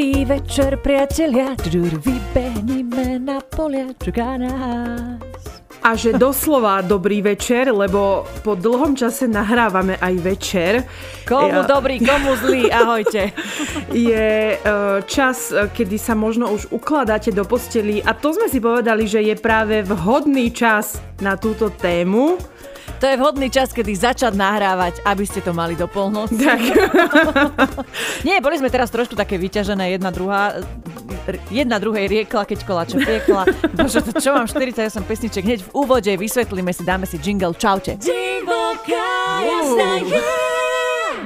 Dobrý večer, priatelia, vybehnime na polia, čaká nás. A že doslova dobrý večer, lebo po dlhom čase nahrávame aj večer. Komu ja... dobrý, komu zlý, ahojte. Je e, čas, e, kedy sa možno už ukladáte do posteli a to sme si povedali, že je práve vhodný čas na túto tému. To je vhodný čas, kedy začať nahrávať, aby ste to mali do polnoci. Tak. Nie, boli sme teraz trošku také vyťažené, jedna druhá jedna druhej riekla, keď koláče piekla. Bože, to čo mám 48 pesniček hneď v úvode, vysvetlíme si, dáme si jingle. Čaute.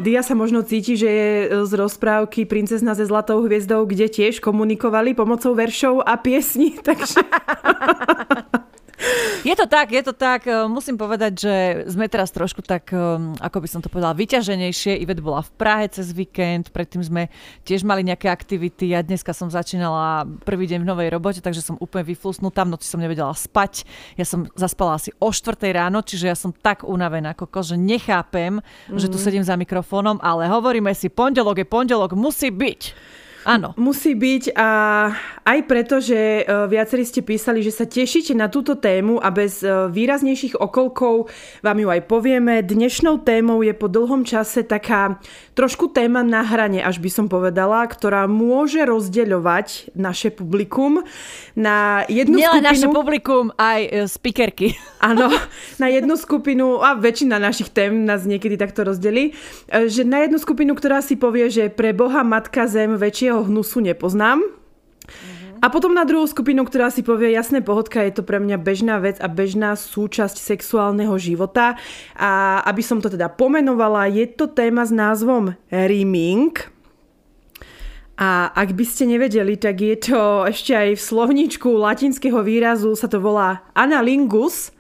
Dia sa možno cíti, že je z rozprávky Princezna ze zlatou hviezdou, kde tiež komunikovali pomocou veršov a piesní, takže... Je to tak, je to tak. E, musím povedať, že sme teraz trošku tak, e, ako by som to povedala, vyťaženejšie. Ivet bola v Prahe cez víkend, predtým sme tiež mali nejaké aktivity. Ja dneska som začínala prvý deň v novej robote, takže som úplne vyflusnutá. V noci som nevedela spať. Ja som zaspala asi o 4 ráno, čiže ja som tak unavená, koko, že nechápem, mm-hmm. že tu mhm. sedím za mikrofónom, ale hovoríme si, pondelok je pondelok, musí byť. Áno. Musí byť a aj preto, že e, viacerí ste písali, že sa tešíte na túto tému a bez e, výraznejších okolkov vám ju aj povieme. Dnešnou témou je po dlhom čase taká trošku téma na hrane, až by som povedala, ktorá môže rozdeľovať naše publikum na jednu Nielen skupinu... naše publikum, aj e, speakerky. Áno, na jednu skupinu, a väčšina našich tém nás niekedy takto rozdelí, že na jednu skupinu, ktorá si povie, že pre Boha Matka Zem väčšieho takého hnusu nepoznám. A potom na druhú skupinu, ktorá si povie, jasné, pohodka je to pre mňa bežná vec a bežná súčasť sexuálneho života. A aby som to teda pomenovala, je to téma s názvom rimming. A ak by ste nevedeli, tak je to ešte aj v slovníčku latinského výrazu sa to volá analingus,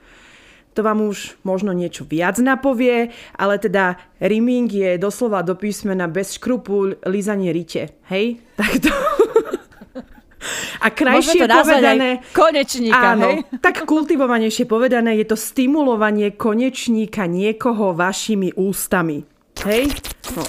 to vám už možno niečo viac napovie, ale teda rimming je doslova do písmena bez škrupul lízanie rite. Hej? Tak to... A krajšie to povedané... konečníka, áno, hej? tak kultivovanejšie povedané je to stimulovanie konečníka niekoho vašimi ústami. Hej? No.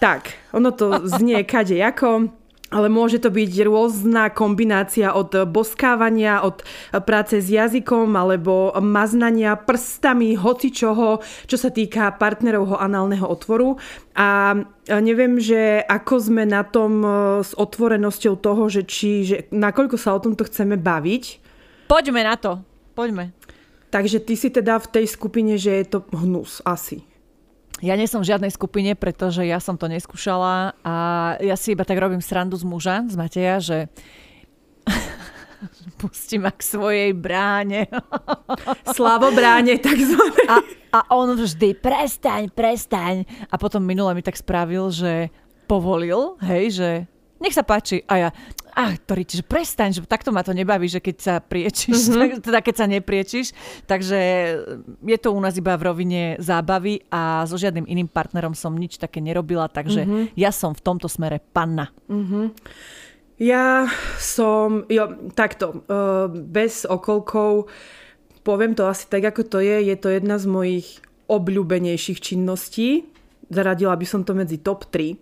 Tak, ono to znie kade ako ale môže to byť rôzna kombinácia od boskávania, od práce s jazykom alebo maznania prstami, hoci čoho, čo sa týka partnerovho análneho otvoru. A neviem, že ako sme na tom e, s otvorenosťou toho, že či, že nakoľko sa o tomto chceme baviť. Poďme na to, poďme. Takže ty si teda v tej skupine, že je to hnus asi. Ja nie som v žiadnej skupine, pretože ja som to neskúšala a ja si iba tak robím srandu z muža, z Mateja, že pustím ma k svojej bráne. Slavo bráne, takzvané. A, a on vždy, prestaň, prestaň. A potom minule mi tak spravil, že povolil, hej, že nech sa páči. A ja, ach, Tori, že prestaň, že takto ma to nebaví, že keď sa priečíš, mm-hmm. teda keď sa nepriečíš. Takže je to u nás iba v rovine zábavy a so žiadnym iným partnerom som nič také nerobila, takže mm-hmm. ja som v tomto smere panna. Mm-hmm. Ja som, jo, takto, uh, bez okolkov, poviem to asi tak, ako to je, je to jedna z mojich obľúbenejších činností. Zaradila by som to medzi top 3.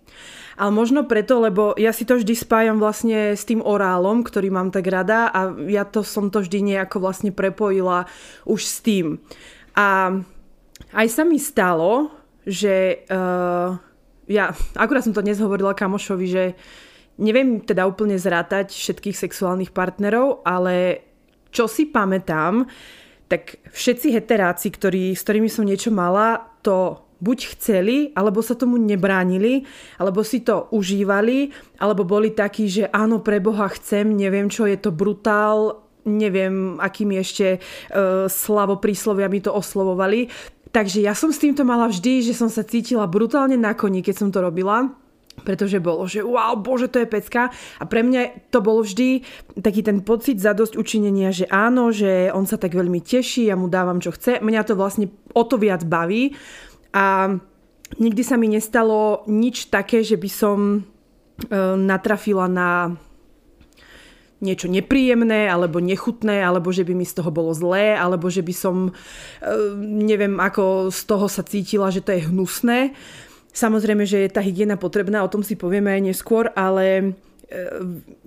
Ale možno preto, lebo ja si to vždy spájam vlastne s tým orálom, ktorý mám tak rada a ja to som to vždy nejako vlastne prepojila už s tým. A aj sa mi stalo, že uh, ja, akurát som to dnes hovorila kamošovi, že neviem teda úplne zrátať všetkých sexuálnych partnerov, ale čo si pamätám, tak všetci heteráci, ktorí, s ktorými som niečo mala, to buď chceli, alebo sa tomu nebránili, alebo si to užívali, alebo boli takí, že áno, pre Boha chcem, neviem čo, je to brutál, neviem, akými ešte uh, slavoprísloviami to oslovovali. Takže ja som s týmto mala vždy, že som sa cítila brutálne na koni, keď som to robila pretože bolo, že wow, bože, to je pecka. A pre mňa to bolo vždy taký ten pocit zadosť učinenia, že áno, že on sa tak veľmi teší, ja mu dávam, čo chce. Mňa to vlastne o to viac baví. A nikdy sa mi nestalo nič také, že by som e, natrafila na niečo nepríjemné alebo nechutné, alebo že by mi z toho bolo zlé, alebo že by som e, neviem, ako z toho sa cítila, že to je hnusné. samozrejme, že je tá hygiena potrebná, o tom si povieme aj neskôr, ale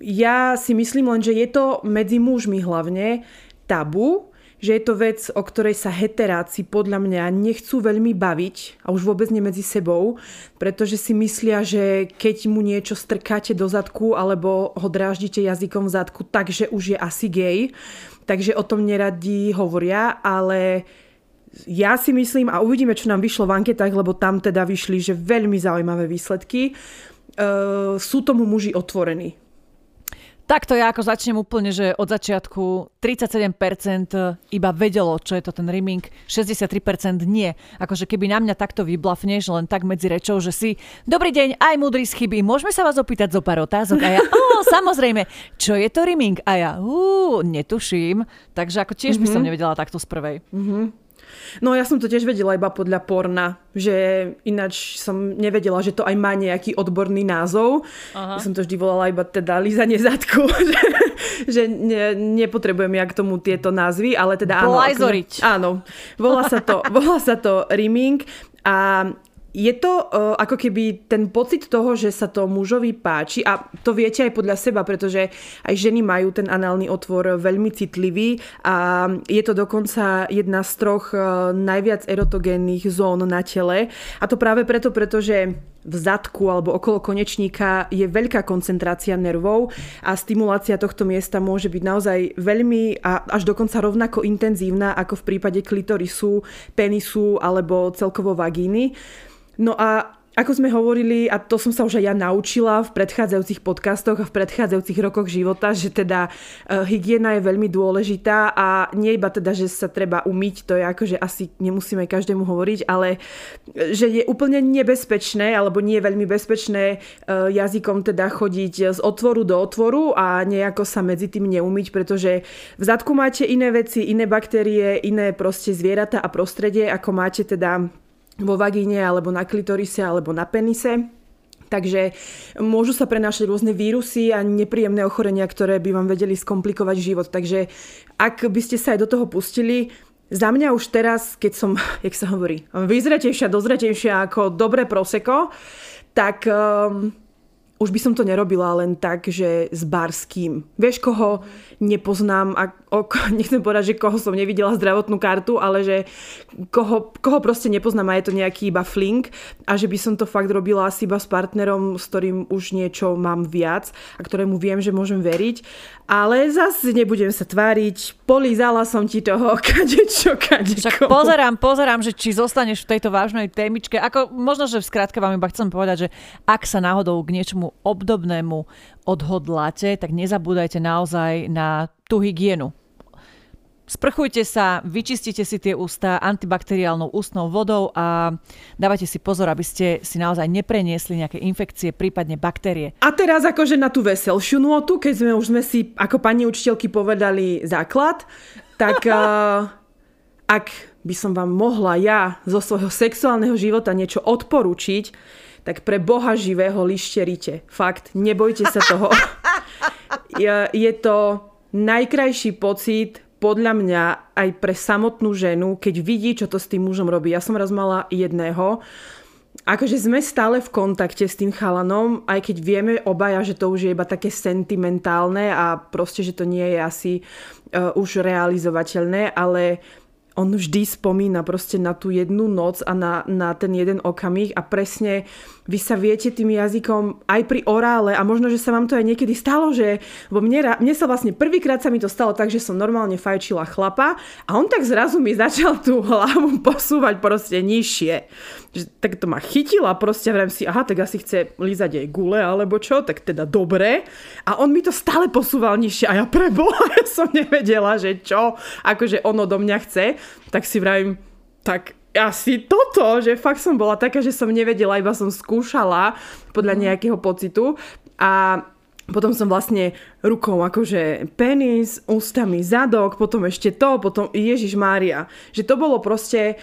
ja si myslím len, že je to medzi mužmi hlavne tabu, že je to vec, o ktorej sa heteráci podľa mňa nechcú veľmi baviť a už vôbec nie medzi sebou, pretože si myslia, že keď mu niečo strkáte do zadku alebo ho dráždite jazykom v zadku, takže už je asi gay. Takže o tom neradí hovoria, ale ja si myslím, a uvidíme, čo nám vyšlo v anketách, lebo tam teda vyšli, že veľmi zaujímavé výsledky, uh, sú tomu muži otvorení. Takto ja ako začnem úplne, že od začiatku 37% iba vedelo, čo je to ten rimming, 63% nie. Akože keby na mňa takto vyblafneš len tak medzi rečou, že si Dobrý deň, aj múdry z chyby, môžeme sa vás opýtať zo pár otázok? A ja, ó, samozrejme, čo je to rimming? A ja, ú, netuším. Takže ako tiež mm-hmm. by som mhm. nevedela takto z prvej. Mm-hmm. No ja som to tiež vedela iba podľa porna, že ináč som nevedela, že to aj má nejaký odborný názov. Aha. Ja som to vždy volala iba teda lízanie zadku, že, že ne, nepotrebujem ja k tomu tieto názvy, ale teda áno. Áno, volá sa to, volá sa to rimming a je to uh, ako keby ten pocit toho, že sa to mužovi páči a to viete aj podľa seba, pretože aj ženy majú ten análny otvor veľmi citlivý a je to dokonca jedna z troch uh, najviac erotogénnych zón na tele a to práve preto, pretože v zadku alebo okolo konečníka je veľká koncentrácia nervov a stimulácia tohto miesta môže byť naozaj veľmi a až dokonca rovnako intenzívna ako v prípade klitorisu, penisu alebo celkovo vagíny. No a ako sme hovorili, a to som sa už aj ja naučila v predchádzajúcich podcastoch a v predchádzajúcich rokoch života, že teda e, hygiena je veľmi dôležitá a nie iba teda, že sa treba umyť, to je ako, že asi nemusíme každému hovoriť, ale e, že je úplne nebezpečné, alebo nie veľmi bezpečné e, jazykom teda chodiť z otvoru do otvoru a nejako sa medzi tým neumyť, pretože v zadku máte iné veci, iné baktérie, iné proste zvieratá a prostredie, ako máte teda vo vagíne alebo na klitorise alebo na penise. Takže môžu sa prenášať rôzne vírusy a nepríjemné ochorenia, ktoré by vám vedeli skomplikovať život. Takže ak by ste sa aj do toho pustili, za mňa už teraz, keď som, jak sa hovorí, vyzretejšia, dozretejšia ako dobré proseko, tak um, už by som to nerobila len tak, že s barským. Vieš, koho nepoznám a o, nechcem povedať, že koho som nevidela zdravotnú kartu, ale že koho, koho proste nepoznám a je to nejaký iba flink a že by som to fakt robila asi iba s partnerom, s ktorým už niečo mám viac a ktorému viem, že môžem veriť. Ale zase nebudem sa tváriť, polízala som ti toho kadečo, kadečo. Však pozerám, pozerám, že či zostaneš v tejto vážnej témičke. Ako možno, že v skratke vám iba chcem povedať, že ak sa náhodou k niečomu obdobnému odhodláte, tak nezabúdajte naozaj na tú hygienu. Sprchujte sa, vyčistite si tie ústa antibakteriálnou ústnou vodou a dávajte si pozor, aby ste si naozaj nepreniesli nejaké infekcie, prípadne baktérie. A teraz akože na tú veselšiu nôtu, keď sme už sme si ako pani učiteľky povedali základ, tak uh, ak by som vám mohla ja zo svojho sexuálneho života niečo odporučiť, tak pre Boha živého lišterite. Fakt, nebojte sa toho. Je, to najkrajší pocit podľa mňa aj pre samotnú ženu, keď vidí, čo to s tým mužom robí. Ja som raz mala jedného, akože sme stále v kontakte s tým chalanom, aj keď vieme obaja, že to už je iba také sentimentálne a proste, že to nie je asi uh, už realizovateľné, ale on vždy spomína proste na tú jednu noc a na, na ten jeden okamih a presne vy sa viete tým jazykom aj pri orále a možno, že sa vám to aj niekedy stalo, že, lebo mne, mne sa vlastne prvýkrát sa mi to stalo tak, že som normálne fajčila chlapa a on tak zrazu mi začal tú hlavu posúvať proste nižšie. Že, tak to ma chytila proste, vrem si, aha, tak asi chce lízať jej gule alebo čo, tak teda dobre. A on mi to stále posúval nižšie a ja preboha, ja som nevedela, že čo, akože ono do mňa chce. Tak si vravím, tak asi toto, že fakt som bola taká, že som nevedela, iba som skúšala podľa mhm. nejakého pocitu a potom som vlastne rukou akože penis, ústami zadok, potom ešte to, potom Ježiš Mária. Že to bolo proste,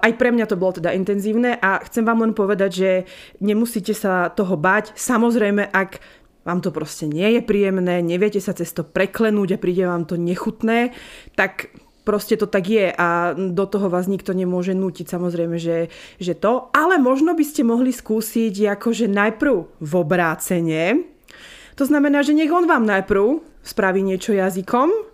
aj pre mňa to bolo teda intenzívne a chcem vám len povedať, že nemusíte sa toho bať. Samozrejme, ak vám to proste nie je príjemné, neviete sa cez to preklenúť a príde vám to nechutné, tak proste to tak je a do toho vás nikto nemôže nútiť samozrejme, že, že to. Ale možno by ste mohli skúsiť akože najprv v obrácenie. To znamená, že nech on vám najprv spraví niečo jazykom,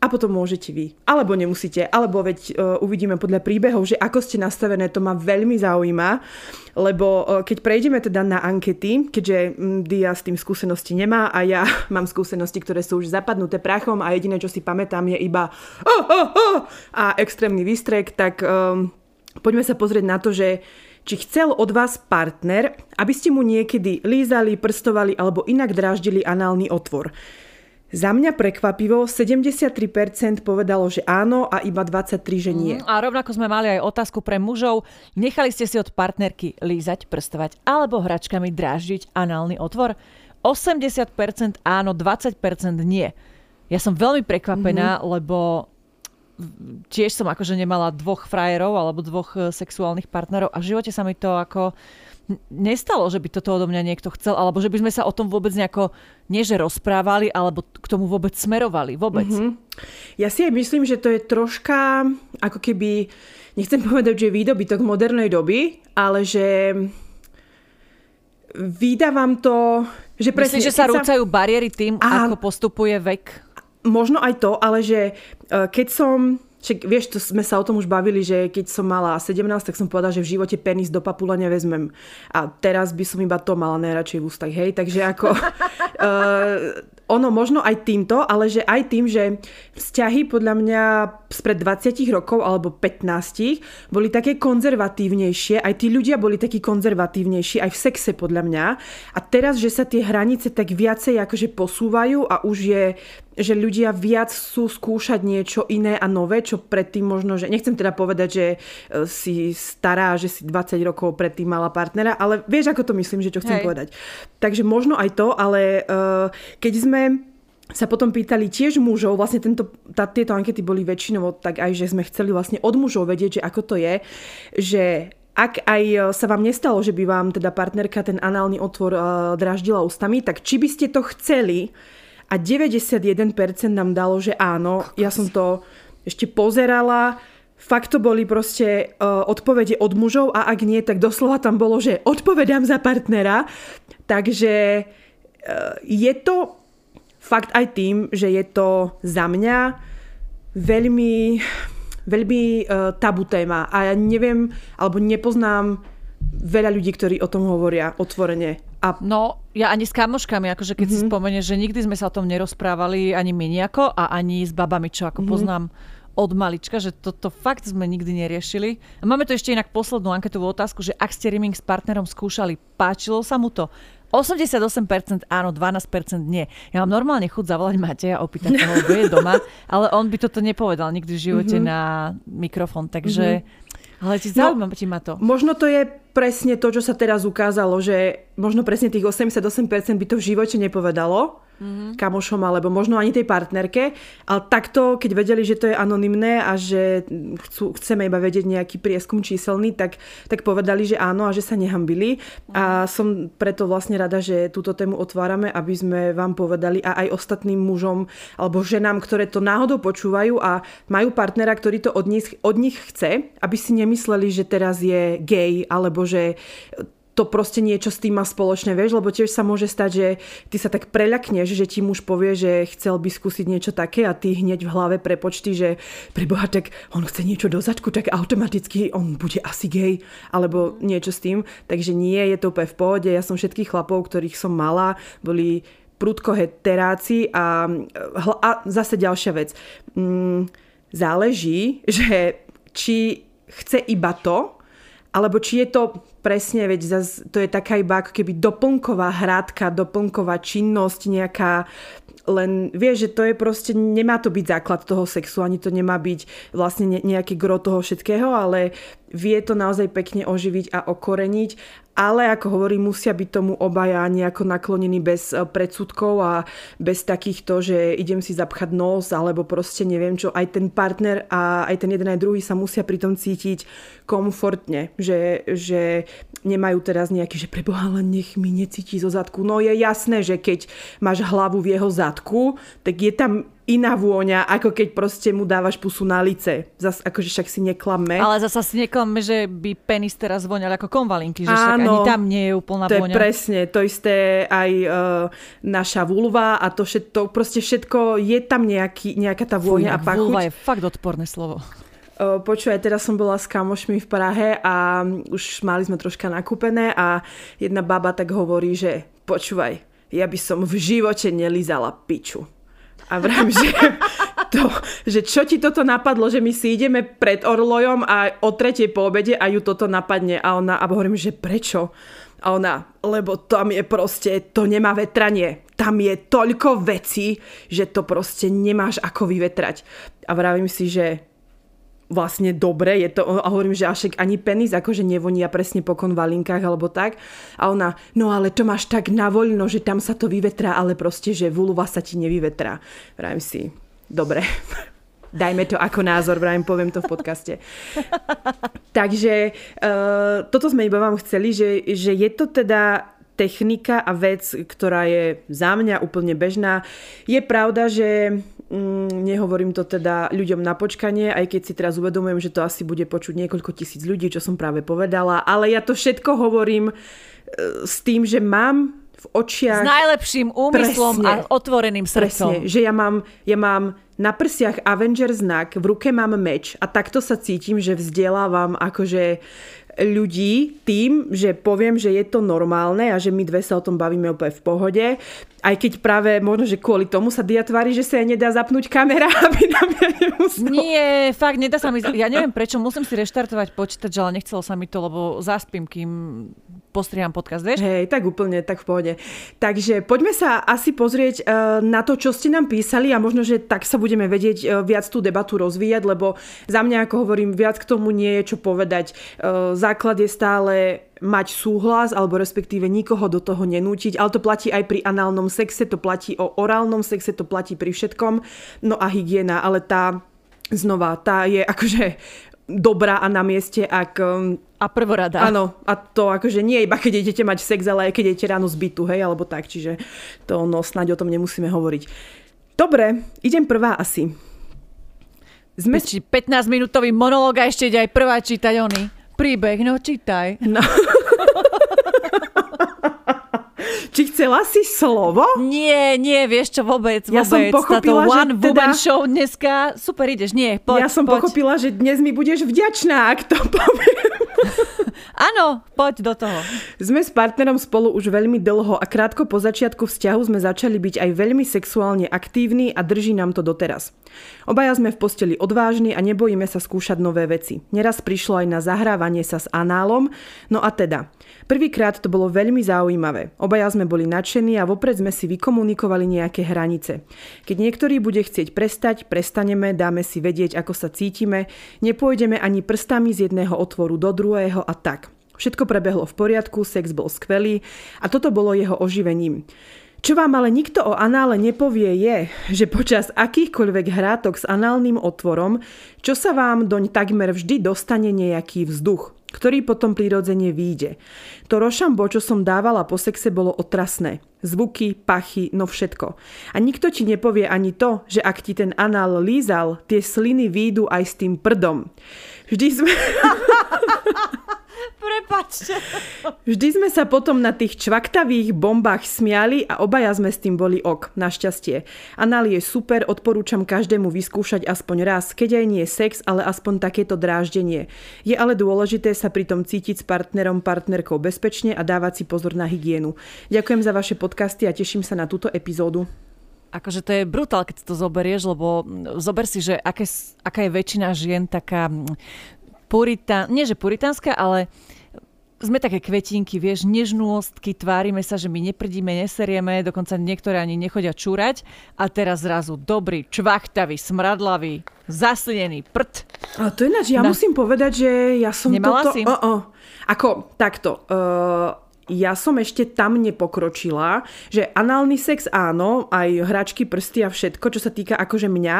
a potom môžete vy. Alebo nemusíte, alebo veď uh, uvidíme podľa príbehov, že ako ste nastavené, to ma veľmi zaujíma, lebo uh, keď prejdeme teda na ankety, keďže um, Dia s tým skúsenosti nemá a ja mám skúsenosti, ktoré sú už zapadnuté prachom a jediné, čo si pamätám, je iba oh, oh, oh, a extrémny výstrek, tak um, poďme sa pozrieť na to, že či chcel od vás partner, aby ste mu niekedy lízali, prstovali alebo inak dráždili análny otvor. Za mňa prekvapivo 73% povedalo, že áno a iba 23, že nie. Mm, a rovnako sme mali aj otázku pre mužov. Nechali ste si od partnerky lízať, prstovať alebo hračkami dráždiť análny otvor? 80% áno, 20% nie. Ja som veľmi prekvapená, mm-hmm. lebo tiež som akože nemala dvoch frajerov alebo dvoch e, sexuálnych partnerov a v živote sa mi to ako nestalo, že by toto odo mňa niekto chcel, alebo že by sme sa o tom vôbec nejako, nie že rozprávali, alebo k tomu vôbec smerovali. Vôbec. Mm-hmm. Ja si aj myslím, že to je troška ako keby, nechcem povedať, že výdobytok modernej doby, ale že vydávam to, že presne... Myslíš, že sa rúcajú sa... bariéry tým, a... ako postupuje vek? Možno aj to, ale že e, keď som však vieš, to sme sa o tom už bavili, že keď som mala 17, tak som povedala, že v živote penis do papula nevezmem. A teraz by som iba to mala najradšej v ústach, hej. Takže ako... uh, ono možno aj týmto, ale že aj tým, že vzťahy podľa mňa spred 20 rokov alebo 15 boli také konzervatívnejšie, aj tí ľudia boli takí konzervatívnejší aj v sexe podľa mňa. A teraz, že sa tie hranice tak viacej akože posúvajú a už je že ľudia viac sú skúšať niečo iné a nové, čo predtým možno, že nechcem teda povedať, že e, si stará, že si 20 rokov predtým mala partnera, ale vieš, ako to myslím, že čo chcem Hej. povedať. Takže možno aj to, ale uh, keď sme sa potom pýtali tiež mužov, vlastne tento, tá, tieto ankety boli väčšinou tak aj, že sme chceli vlastne od mužov vedieť, že ako to je, že ak aj sa vám nestalo, že by vám teda partnerka ten análny otvor uh, draždila ústami, tak či by ste to chceli, a 91% nám dalo, že áno. Ja som to ešte pozerala. Fakt to boli proste uh, odpovede od mužov a ak nie, tak doslova tam bolo, že odpovedám za partnera. Takže uh, je to fakt aj tým, že je to za mňa veľmi, veľmi uh, tabu téma a ja neviem, alebo nepoznám veľa ľudí, ktorí o tom hovoria otvorene. A... No, ja ani s kamoškami, akože keď mm-hmm. si mhm. spomenieš, že nikdy sme sa o tom nerozprávali ani my nejako a ani s babami, čo ako mm-hmm. poznám od malička, že toto fakt sme nikdy neriešili. A máme tu ešte inak poslednú anketovú otázku, že ak ste rimming s partnerom skúšali, páčilo sa mu to? 88% áno, 12% nie. Ja mám normálne chuť zavolať Mateja a opýtať sa ho, je doma, ale on by toto nepovedal nikdy v živote mm-hmm. na mikrofón, takže... Mm-hmm. Ale ti zaujíma no, ma to. Možno to je presne to, čo sa teraz ukázalo, že možno presne tých 88% by to v živote nepovedalo mm-hmm. kamošom alebo možno ani tej partnerke. Ale takto, keď vedeli, že to je anonymné a že chcú, chceme iba vedieť nejaký prieskum číselný, tak, tak povedali, že áno a že sa nehambili. Mm-hmm. A som preto vlastne rada, že túto tému otvárame, aby sme vám povedali a aj ostatným mužom alebo ženám, ktoré to náhodou počúvajú a majú partnera, ktorý to od nich, od nich chce, aby si nemysleli, že teraz je gay alebo že to proste niečo s tým má spoločné, vieš, lebo tiež sa môže stať, že ty sa tak preľakneš, že ti muž povie, že chcel by skúsiť niečo také a ty hneď v hlave prepočty, že pre Boha, tak on chce niečo do zadku, tak automaticky on bude asi gay, alebo niečo s tým. Takže nie, je to úplne v pohode. Ja som všetkých chlapov, ktorých som mala, boli prudko heteráci a, a zase ďalšia vec. Mm, záleží, že či chce iba to, alebo či je to presne, veď zas, to je taká iba ako keby doplnková hrátka, doplnková činnosť, nejaká len vieš, že to je proste, nemá to byť základ toho sexu, ani to nemá byť vlastne nejaký gro toho všetkého, ale vie to naozaj pekne oživiť a okoreniť, ale ako hovorím, musia byť tomu obaja nejako naklonení bez eh, predsudkov a bez takýchto, že idem si zapchať nos, alebo proste neviem čo, aj ten partner a aj ten jeden aj druhý sa musia pri tom cítiť komfortne, že, že nemajú teraz nejaký, že preboha, ale nech mi necíti zo zadku. No je jasné, že keď máš hlavu v jeho zadku, tak je tam iná vôňa, ako keď proste mu dávaš pusu na lice. Zas, akože však si neklamme. Ale zasa si neklamme, že by penis teraz voňal ako konvalinky, že však ani tam nie je úplná to vôňa. je presne, to isté aj uh, naša vulva a to všetko, proste všetko, je tam nejaký, nejaká tá vôňa Fuj, a pachuť. Vulva je fakt odporné slovo. Počúvaj, teraz som bola s kamošmi v Prahe a už mali sme troška nakúpené a jedna baba tak hovorí, že počúvaj, ja by som v živote nelizala piču. A vrám, že, to, že čo ti toto napadlo, že my si ideme pred Orlojom a o tretej po obede a ju toto napadne. A ona, a hovorím, že prečo? A ona, lebo tam je proste, to nemá vetranie. Tam je toľko vecí, že to proste nemáš ako vyvetrať. A vravím si, že vlastne dobre, je to, a hovorím, že až ani penis akože nevonia presne po konvalinkách alebo tak. A ona, no ale to máš tak navoľno, že tam sa to vyvetrá, ale proste, že vulva sa ti nevyvetrá. Vravím si, dobre, dajme to ako názor, vravím, poviem to v podcaste. Takže uh, toto sme iba vám chceli, že, že je to teda technika a vec, ktorá je za mňa úplne bežná. Je pravda, že mm, nehovorím to teda ľuďom na počkanie, aj keď si teraz uvedomujem, že to asi bude počuť niekoľko tisíc ľudí, čo som práve povedala, ale ja to všetko hovorím e, s tým, že mám v očiach... S najlepším úmyslom presne, a otvoreným srdcom. Presne, že ja mám, ja mám na prsiach Avenger znak, v ruke mám meč a takto sa cítim, že vzdelávam akože ľudí tým, že poviem, že je to normálne a že my dve sa o tom bavíme úplne v pohode. Aj keď práve možno, že kvôli tomu sa Dia tvári, že sa jej nedá zapnúť kamera, aby na mňa nemusel. Nie, fakt, nedá sa mi... Ja neviem prečo, musím si reštartovať počítač, ale nechcelo sa mi to, lebo zaspím, kým postriham podcast, vieš? Hej, tak úplne, tak v pohode. Takže poďme sa asi pozrieť uh, na to, čo ste nám písali a možno, že tak sa budeme vedieť uh, viac tú debatu rozvíjať, lebo za mňa, ako hovorím, viac k tomu nie je čo povedať. Uh, základ je stále mať súhlas, alebo respektíve nikoho do toho nenútiť, ale to platí aj pri análnom sexe, to platí o orálnom sexe, to platí pri všetkom. No a hygiena, ale tá znova, tá je akože dobrá a na mieste, ak... Um, a prvorada. Áno, a to akože nie iba keď idete mať sex, ale aj keď idete ráno z bytu, hej, alebo tak, čiže to no snáď o tom nemusíme hovoriť. Dobre, idem prvá asi. Sme... 15-minútový monológ a ešte ide aj prvá čítať oni. Príbeh, no čítaj. No. Či chcela si slovo? Nie, nie, vieš čo, vôbec, vôbec. Ja som pochopila, Táto one že woman teda... show dneska, super, ideš, nie, poď, Ja som poď. pochopila, že dnes mi budeš vďačná, ak to poviem. Áno, poď do toho. Sme s partnerom spolu už veľmi dlho a krátko po začiatku vzťahu sme začali byť aj veľmi sexuálne aktívni a drží nám to doteraz. Obaja sme v posteli odvážni a nebojíme sa skúšať nové veci. Neraz prišlo aj na zahrávanie sa s análom, no a teda. Prvýkrát to bolo veľmi zaujímavé. Obaja sme boli nadšení a vopred sme si vykomunikovali nejaké hranice. Keď niektorý bude chcieť prestať, prestaneme, dáme si vedieť, ako sa cítime, nepôjdeme ani prstami z jedného otvoru do druhého a tak. Všetko prebehlo v poriadku, sex bol skvelý a toto bolo jeho oživením. Čo vám ale nikto o anále nepovie je, že počas akýchkoľvek hrátok s análnym otvorom, čo sa vám doň takmer vždy dostane nejaký vzduch ktorý potom prirodzene výjde. To rošambo, čo som dávala po sexe, bolo otrasné. Zvuky, pachy, no všetko. A nikto ti nepovie ani to, že ak ti ten anál lízal, tie sliny výjdu aj s tým prdom. Vždy sme... Prepačte. Vždy sme sa potom na tých čvaktavých bombách smiali a obaja sme s tým boli ok, našťastie. Anál je super, odporúčam každému vyskúšať aspoň raz, keď aj nie sex, ale aspoň takéto dráždenie. Je ale dôležité sa pri tom cítiť s partnerom, partnerkou bezpečne a dávať si pozor na hygienu. Ďakujem za vaše podcasty a teším sa na túto epizódu. Akože to je brutál, keď to zoberieš, lebo zober si, že aké, aká je väčšina žien taká puritán, nie že puritánska, ale sme také kvetinky, vieš, nežnôstky, tvárime sa, že my neprdíme, neserieme, dokonca niektoré ani nechodia čúrať a teraz zrazu dobrý, čvachtavý, smradlavý, zaslinený prd. A to ináč, ja Na... musím povedať, že ja som Nemala toto... Si? Oh, oh. Ako, takto. Uh ja som ešte tam nepokročila, že análny sex áno, aj hračky, prsty a všetko, čo sa týka akože mňa,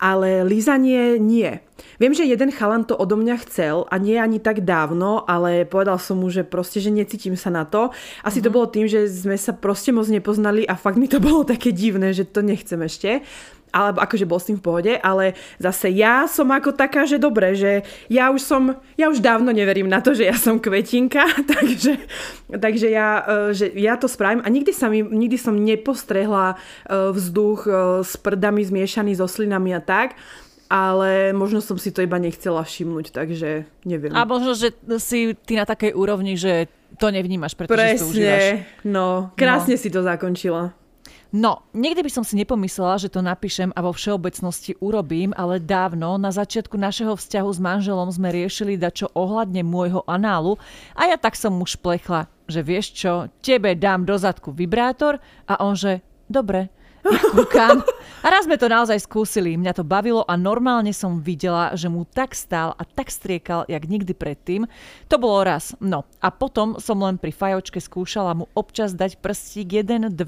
ale lízanie nie. Viem, že jeden chalan to odo mňa chcel a nie ani tak dávno, ale povedal som mu, že proste, že necítim sa na to. Asi mm-hmm. to mhm. bolo tým, že sme sa proste moc nepoznali a fakt mi to bolo také divné, že to nechcem ešte alebo akože bol s tým v pohode, ale zase ja som ako taká, že dobre, že ja už som, ja už dávno neverím na to, že ja som kvetinka, takže, takže ja, e, že ja to spravím a nikdy, sa mi, nikdy som nepostrehla e, vzduch e, s prdami zmiešaný so slinami a tak, ale možno som si to iba nechcela všimnúť, takže neviem. A možno, že si ty na takej úrovni, že to nevnímaš, pretože Presne, to užívaš. no, krásne no. si to zakončila. No, niekde by som si nepomyslela, že to napíšem a vo všeobecnosti urobím, ale dávno, na začiatku našeho vzťahu s manželom sme riešili dačo ohľadne môjho análu a ja tak som mu šplechla, že vieš čo, tebe dám do zadku vibrátor a on že, dobre, kúkam. A raz sme to naozaj skúsili. Mňa to bavilo a normálne som videla, že mu tak stál a tak striekal, jak nikdy predtým. To bolo raz. No a potom som len pri fajočke skúšala mu občas dať prstík 1, 2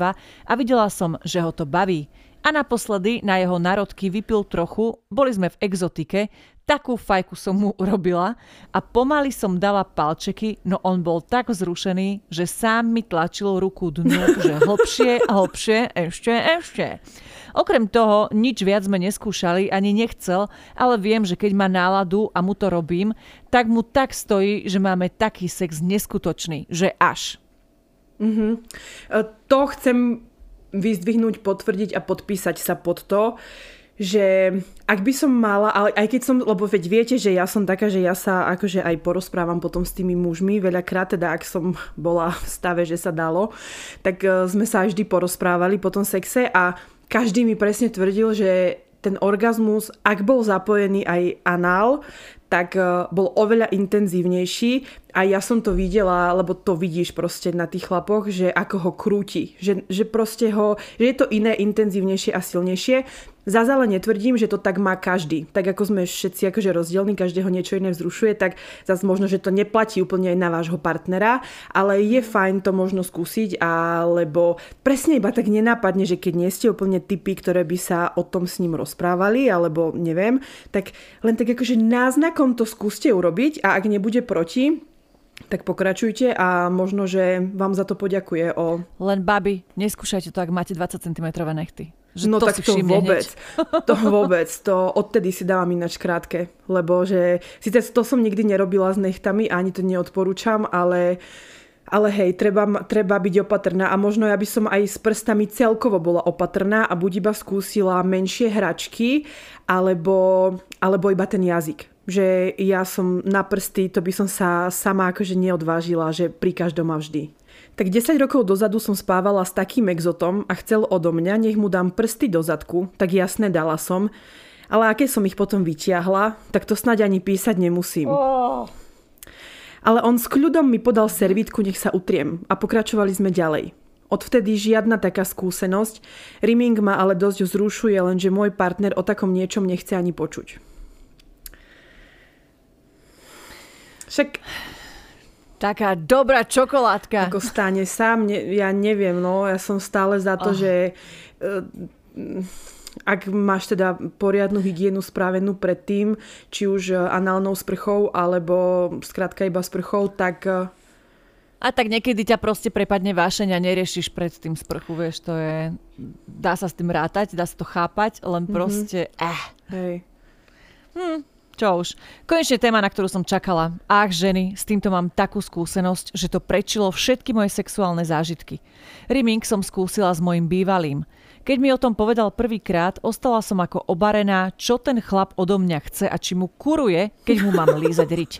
a videla som, že ho to baví. A naposledy na jeho narodky vypil trochu, boli sme v exotike, takú fajku som mu urobila a pomaly som dala palčeky, no on bol tak zrušený, že sám mi tlačil ruku dnu, že hlbšie, hlbšie, ešte, ešte. Okrem toho, nič viac sme neskúšali, ani nechcel, ale viem, že keď má náladu a mu to robím, tak mu tak stojí, že máme taký sex neskutočný, že až. Mm-hmm. To chcem vyzdvihnúť, potvrdiť a podpísať sa pod to, že ak by som mala, ale aj keď som, lebo veď viete, že ja som taká, že ja sa akože aj porozprávam potom s tými mužmi, veľakrát teda ak som bola v stave, že sa dalo, tak e, sme sa vždy porozprávali po tom sexe a každý mi presne tvrdil, že ten orgazmus, ak bol zapojený aj anál, tak e, bol oveľa intenzívnejší a ja som to videla, lebo to vidíš proste na tých chlapoch, že ako ho krúti, že, že proste ho, že je to iné, intenzívnejšie a silnejšie. Zas ale netvrdím, že to tak má každý. Tak ako sme všetci akože rozdielni, každého niečo iné vzrušuje, tak zase možno, že to neplatí úplne aj na vášho partnera, ale je fajn to možno skúsiť, alebo presne iba tak nenápadne, že keď nie ste úplne typy, ktoré by sa o tom s ním rozprávali, alebo neviem, tak len tak akože náznakom to skúste urobiť a ak nebude proti, tak pokračujte a možno, že vám za to poďakuje o... Len baby, neskúšajte to, ak máte 20 cm nechty. Že no to tak to vôbec, to vôbec, to odtedy si dávam ináč krátke, lebo že síce to som nikdy nerobila s nechtami, ani to neodporúčam, ale ale hej, treba, treba byť opatrná a možno ja by som aj s prstami celkovo bola opatrná a buď iba skúsila menšie hračky, alebo, alebo iba ten jazyk. Že ja som na prsty, to by som sa sama akože neodvážila, že pri každom a vždy. Tak 10 rokov dozadu som spávala s takým exotom a chcel odo mňa, nech mu dám prsty do zadku, tak jasne dala som. Ale aké som ich potom vytiahla, tak to snáď ani písať nemusím. Oh. Ale on s kľudom mi podal servítku, nech sa utriem a pokračovali sme ďalej. Odvtedy žiadna taká skúsenosť. Rimming ma ale dosť zrušuje, lenže môj partner o takom niečom nechce ani počuť. Však Taká dobrá čokoládka. Ako stane sám, ne, ja neviem, no, ja som stále za to, oh. že uh, ak máš teda poriadnu hygienu spravenú predtým, či už análnou sprchou, alebo skrátka iba sprchou, tak... Uh, a tak niekedy ťa proste prepadne vášeň a neriešiš pred tým sprchu, vieš, to je... Dá sa s tým rátať, dá sa to chápať, len mm-hmm. proste... Eh. Hej. Hm, čo už. Konečne téma, na ktorú som čakala. Ach, ženy, s týmto mám takú skúsenosť, že to prečilo všetky moje sexuálne zážitky. Rimming som skúsila s mojim bývalým. Keď mi o tom povedal prvýkrát, ostala som ako obarená, čo ten chlap odo mňa chce a či mu kuruje, keď mu mám lízať riť.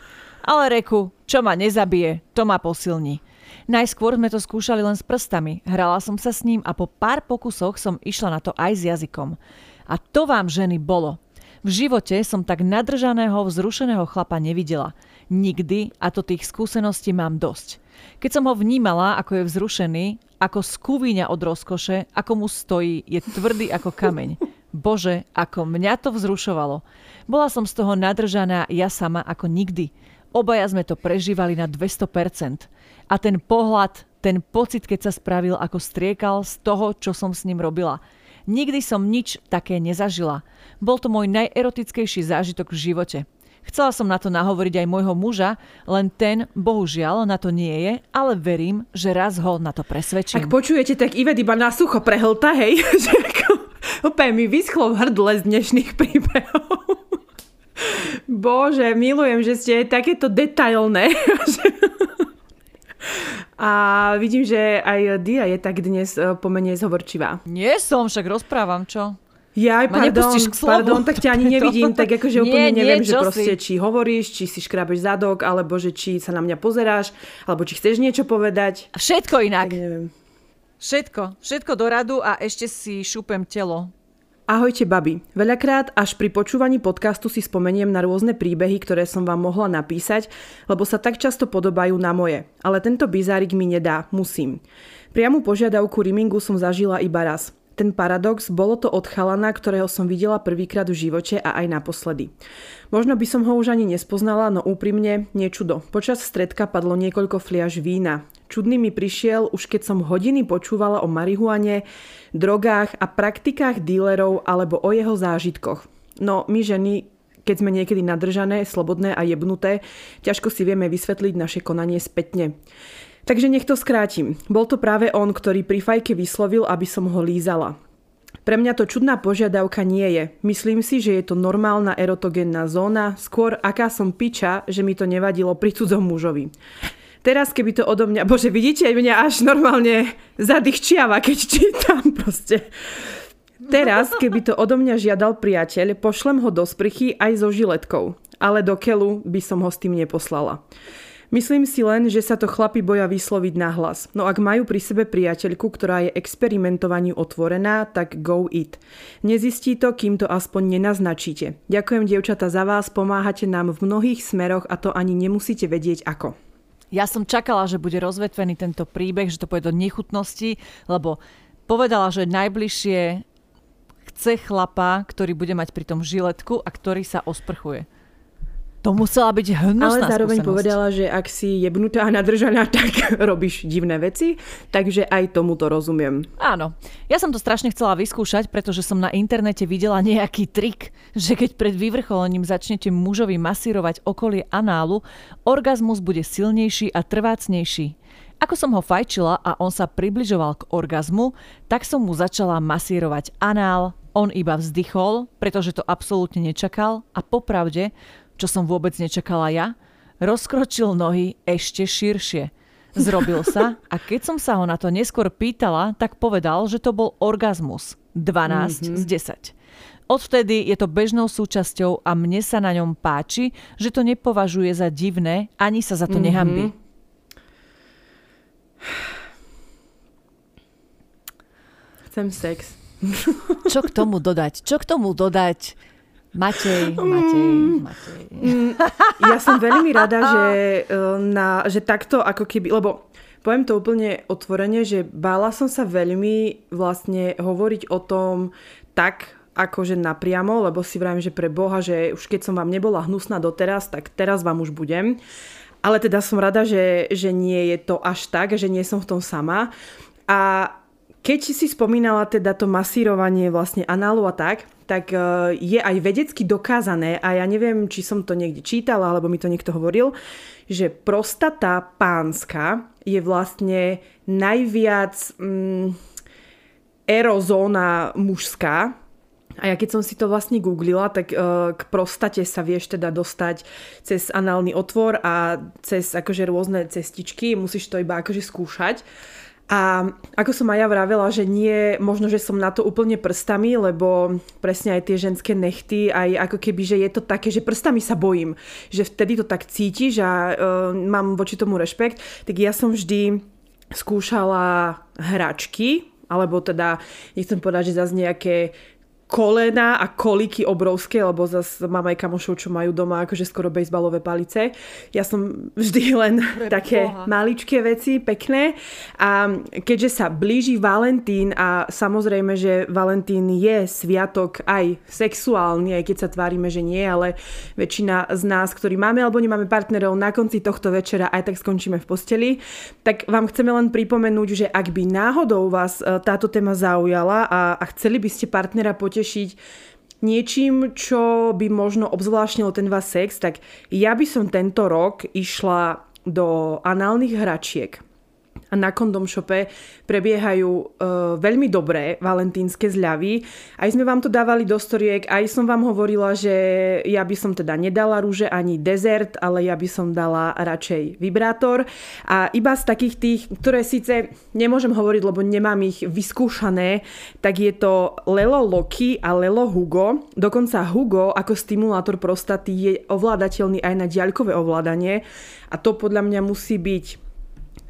Ale reku, čo ma nezabije, to ma posilní. Najskôr sme to skúšali len s prstami, hrala som sa s ním a po pár pokusoch som išla na to aj s jazykom. A to vám ženy bolo. V živote som tak nadržaného, vzrušeného chlapa nevidela. Nikdy a to tých skúseností mám dosť. Keď som ho vnímala, ako je vzrušený, ako skúvíňa od rozkoše, ako mu stojí, je tvrdý ako kameň. Bože, ako mňa to vzrušovalo. Bola som z toho nadržaná ja sama ako nikdy. Obaja sme to prežívali na 200%. A ten pohľad, ten pocit, keď sa spravil, ako striekal z toho, čo som s ním robila. Nikdy som nič také nezažila. Bol to môj najerotickejší zážitok v živote. Chcela som na to nahovoriť aj môjho muža, len ten, bohužiaľ, na to nie je, ale verím, že raz ho na to presvedčím. Ak počujete, tak Ivet iba na sucho prehlta, hej? že ako, úplne mi vyschlo v hrdle z dnešných príbehov. Bože, milujem, že ste takéto detailné. A vidím, že aj Dia je tak dnes eh, pomene zhovorčivá. Nie som, však rozprávam, čo? Ja, aj pardon, pardon, tak ťa ani nevidím, tak akože úplne nie, neviem, nie, že proste, si? či hovoríš, či si škrábeš zadok, alebo že či sa na mňa pozeráš, alebo či chceš niečo povedať. Všetko inak. Tak neviem. Všetko, všetko do radu a ešte si šúpem telo. Ahojte, babi. Veľakrát až pri počúvaní podcastu si spomeniem na rôzne príbehy, ktoré som vám mohla napísať, lebo sa tak často podobajú na moje. Ale tento bizárik mi nedá, musím. Priamu požiadavku rimingu som zažila iba raz ten paradox, bolo to od chalana, ktorého som videla prvýkrát v živote a aj naposledy. Možno by som ho už ani nespoznala, no úprimne, niečudo. Počas stredka padlo niekoľko fliaž vína. Čudný mi prišiel, už keď som hodiny počúvala o marihuane, drogách a praktikách dílerov alebo o jeho zážitkoch. No my ženy, keď sme niekedy nadržané, slobodné a jebnuté, ťažko si vieme vysvetliť naše konanie spätne. Takže nech to skrátim. Bol to práve on, ktorý pri fajke vyslovil, aby som ho lízala. Pre mňa to čudná požiadavka nie je. Myslím si, že je to normálna erotogénna zóna, skôr aká som piča, že mi to nevadilo pri cudzom mužovi. Teraz, keby to odo mňa... Bože, vidíte, mňa až normálne zadýchčiava, keď čítam proste. Teraz, keby to odo mňa žiadal priateľ, pošlem ho do sprchy aj so žiletkou. Ale do kelu by som ho s tým neposlala. Myslím si len, že sa to chlapi boja vysloviť nahlas. No ak majú pri sebe priateľku, ktorá je experimentovaniu otvorená, tak go it. Nezistí to, kým to aspoň nenaznačíte. Ďakujem dievčata za vás, pomáhate nám v mnohých smeroch a to ani nemusíte vedieť ako. Ja som čakala, že bude rozvetvený tento príbeh, že to pôjde do nechutnosti, lebo povedala, že najbližšie chce chlapa, ktorý bude mať pri tom žiletku a ktorý sa osprchuje. To musela byť hnusná Ale zároveň skúsenosť. povedala, že ak si jebnutá a nadržaná, tak robíš divné veci, takže aj tomu to rozumiem. Áno. Ja som to strašne chcela vyskúšať, pretože som na internete videla nejaký trik, že keď pred vyvrcholením začnete mužovi masírovať okolie análu, orgazmus bude silnejší a trvácnejší. Ako som ho fajčila a on sa približoval k orgazmu, tak som mu začala masírovať anál, on iba vzdychol, pretože to absolútne nečakal a popravde čo som vôbec nečakala ja, rozkročil nohy ešte širšie. Zrobil sa a keď som sa ho na to neskôr pýtala, tak povedal, že to bol orgazmus 12 mm-hmm. z 10. Odvtedy je to bežnou súčasťou a mne sa na ňom páči, že to nepovažuje za divné, ani sa za to mm-hmm. nehambí. Chcem sex. Čo k tomu dodať? Čo k tomu dodať? Matej, Matej, mm. Matej. Mm, ja som veľmi rada, že, e, na, že takto ako keby, lebo poviem to úplne otvorene, že bála som sa veľmi vlastne hovoriť o tom tak, akože napriamo, lebo si vravím, že pre Boha, že už keď som vám nebola hnusná doteraz, tak teraz vám už budem. Ale teda som rada, že, že nie je to až tak, že nie som v tom sama. A keď si spomínala teda to masírovanie vlastne análu a tak, tak e, je aj vedecky dokázané, a ja neviem, či som to niekde čítala, alebo mi to niekto hovoril, že prostata pánska je vlastne najviac mm, erozóna mužská, a ja keď som si to vlastne googlila, tak uh, k prostate sa vieš teda dostať cez análny otvor a cez akože rôzne cestičky, musíš to iba akože skúšať. A ako som aj ja vravela, že nie, možno, že som na to úplne prstami, lebo presne aj tie ženské nechty, aj ako keby, že je to také, že prstami sa bojím, že vtedy to tak cítiš a uh, mám voči tomu rešpekt, tak ja som vždy skúšala hračky, alebo teda, nechcem povedať, že zase nejaké kolena a koliky obrovské, lebo zase mám aj kamošov, čo majú doma akože skoro bejsbalové palice. Ja som vždy len Pre také boha. maličké veci, pekné. A keďže sa blíži Valentín a samozrejme, že Valentín je sviatok aj sexuálny, aj keď sa tvárime, že nie, ale väčšina z nás, ktorí máme alebo nemáme partnerov na konci tohto večera aj tak skončíme v posteli, tak vám chceme len pripomenúť, že ak by náhodou vás e, táto téma zaujala a, a chceli by ste partnera potešiť, potešiť niečím, čo by možno obzvláštnilo ten váš sex, tak ja by som tento rok išla do análnych hračiek a na Kondom Shope prebiehajú uh, veľmi dobré valentínske zľavy. Aj sme vám to dávali do storiek, aj som vám hovorila, že ja by som teda nedala rúže ani dezert, ale ja by som dala radšej vibrátor. A iba z takých tých, ktoré síce nemôžem hovoriť, lebo nemám ich vyskúšané, tak je to Lelo Loki a Lelo Hugo. Dokonca Hugo ako stimulátor prostaty je ovládateľný aj na diaľkové ovládanie a to podľa mňa musí byť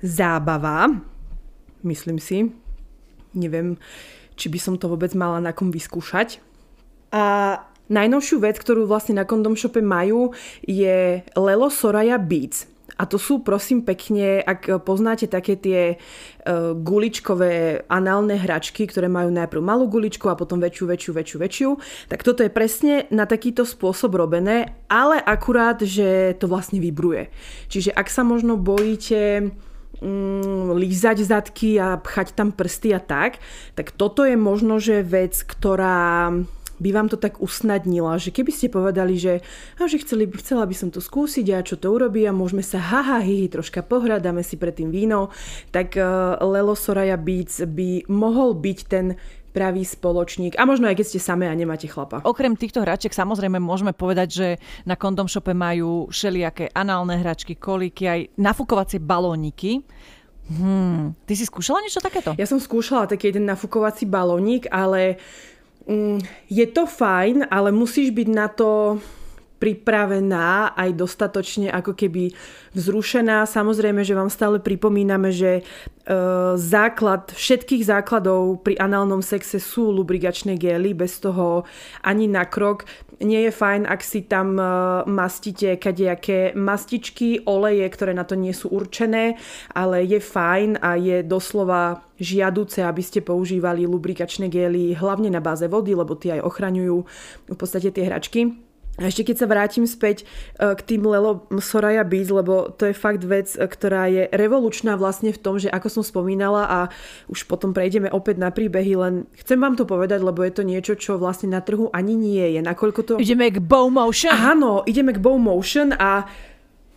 zábava, myslím si. Neviem, či by som to vôbec mala na kom vyskúšať. A najnovšiu vec, ktorú vlastne na Condom Shope majú, je Lelo Soraya Beats. A to sú prosím pekne, ak poznáte také tie uh, guličkové análne hračky, ktoré majú najprv malú guličku a potom väčšiu, väčšiu, väčšiu, väčšiu, tak toto je presne na takýto spôsob robené, ale akurát, že to vlastne vibruje. Čiže ak sa možno bojíte mm, lízať zadky a pchať tam prsty a tak, tak toto je možno, že vec, ktorá by vám to tak usnadnila, že keby ste povedali, že, že chceli, chcela by som to skúsiť a čo to urobí a môžeme sa haha hihi troška pohrať, dáme si predtým víno, tak uh, Lelo Soraya Beats by mohol byť ten pravý spoločník. A možno aj keď ste samé a nemáte chlapa. Okrem týchto hračiek samozrejme môžeme povedať, že na kondom shope majú všelijaké análne hračky, kolíky, aj nafúkovacie balóniky. Hmm. Ty si skúšala niečo takéto? Ja som skúšala taký jeden nafúkovací balónik, ale mm, je to fajn, ale musíš byť na to pripravená, aj dostatočne ako keby vzrušená. Samozrejme, že vám stále pripomíname, že e, základ všetkých základov pri análnom sexe sú lubrigačné gély, bez toho ani na krok. Nie je fajn, ak si tam e, mastíte kadejaké mastičky, oleje, ktoré na to nie sú určené, ale je fajn a je doslova žiaduce, aby ste používali lubrikačné gély hlavne na báze vody, lebo tie aj ochraňujú v podstate tie hračky. A ešte keď sa vrátim späť e, k tým Lelo Soraya Beats, lebo to je fakt vec, e, ktorá je revolučná vlastne v tom, že ako som spomínala a už potom prejdeme opäť na príbehy, len chcem vám to povedať, lebo je to niečo, čo vlastne na trhu ani nie je. Nakoľko to... Ideme k Bow Motion. Áno, ideme k Bow Motion a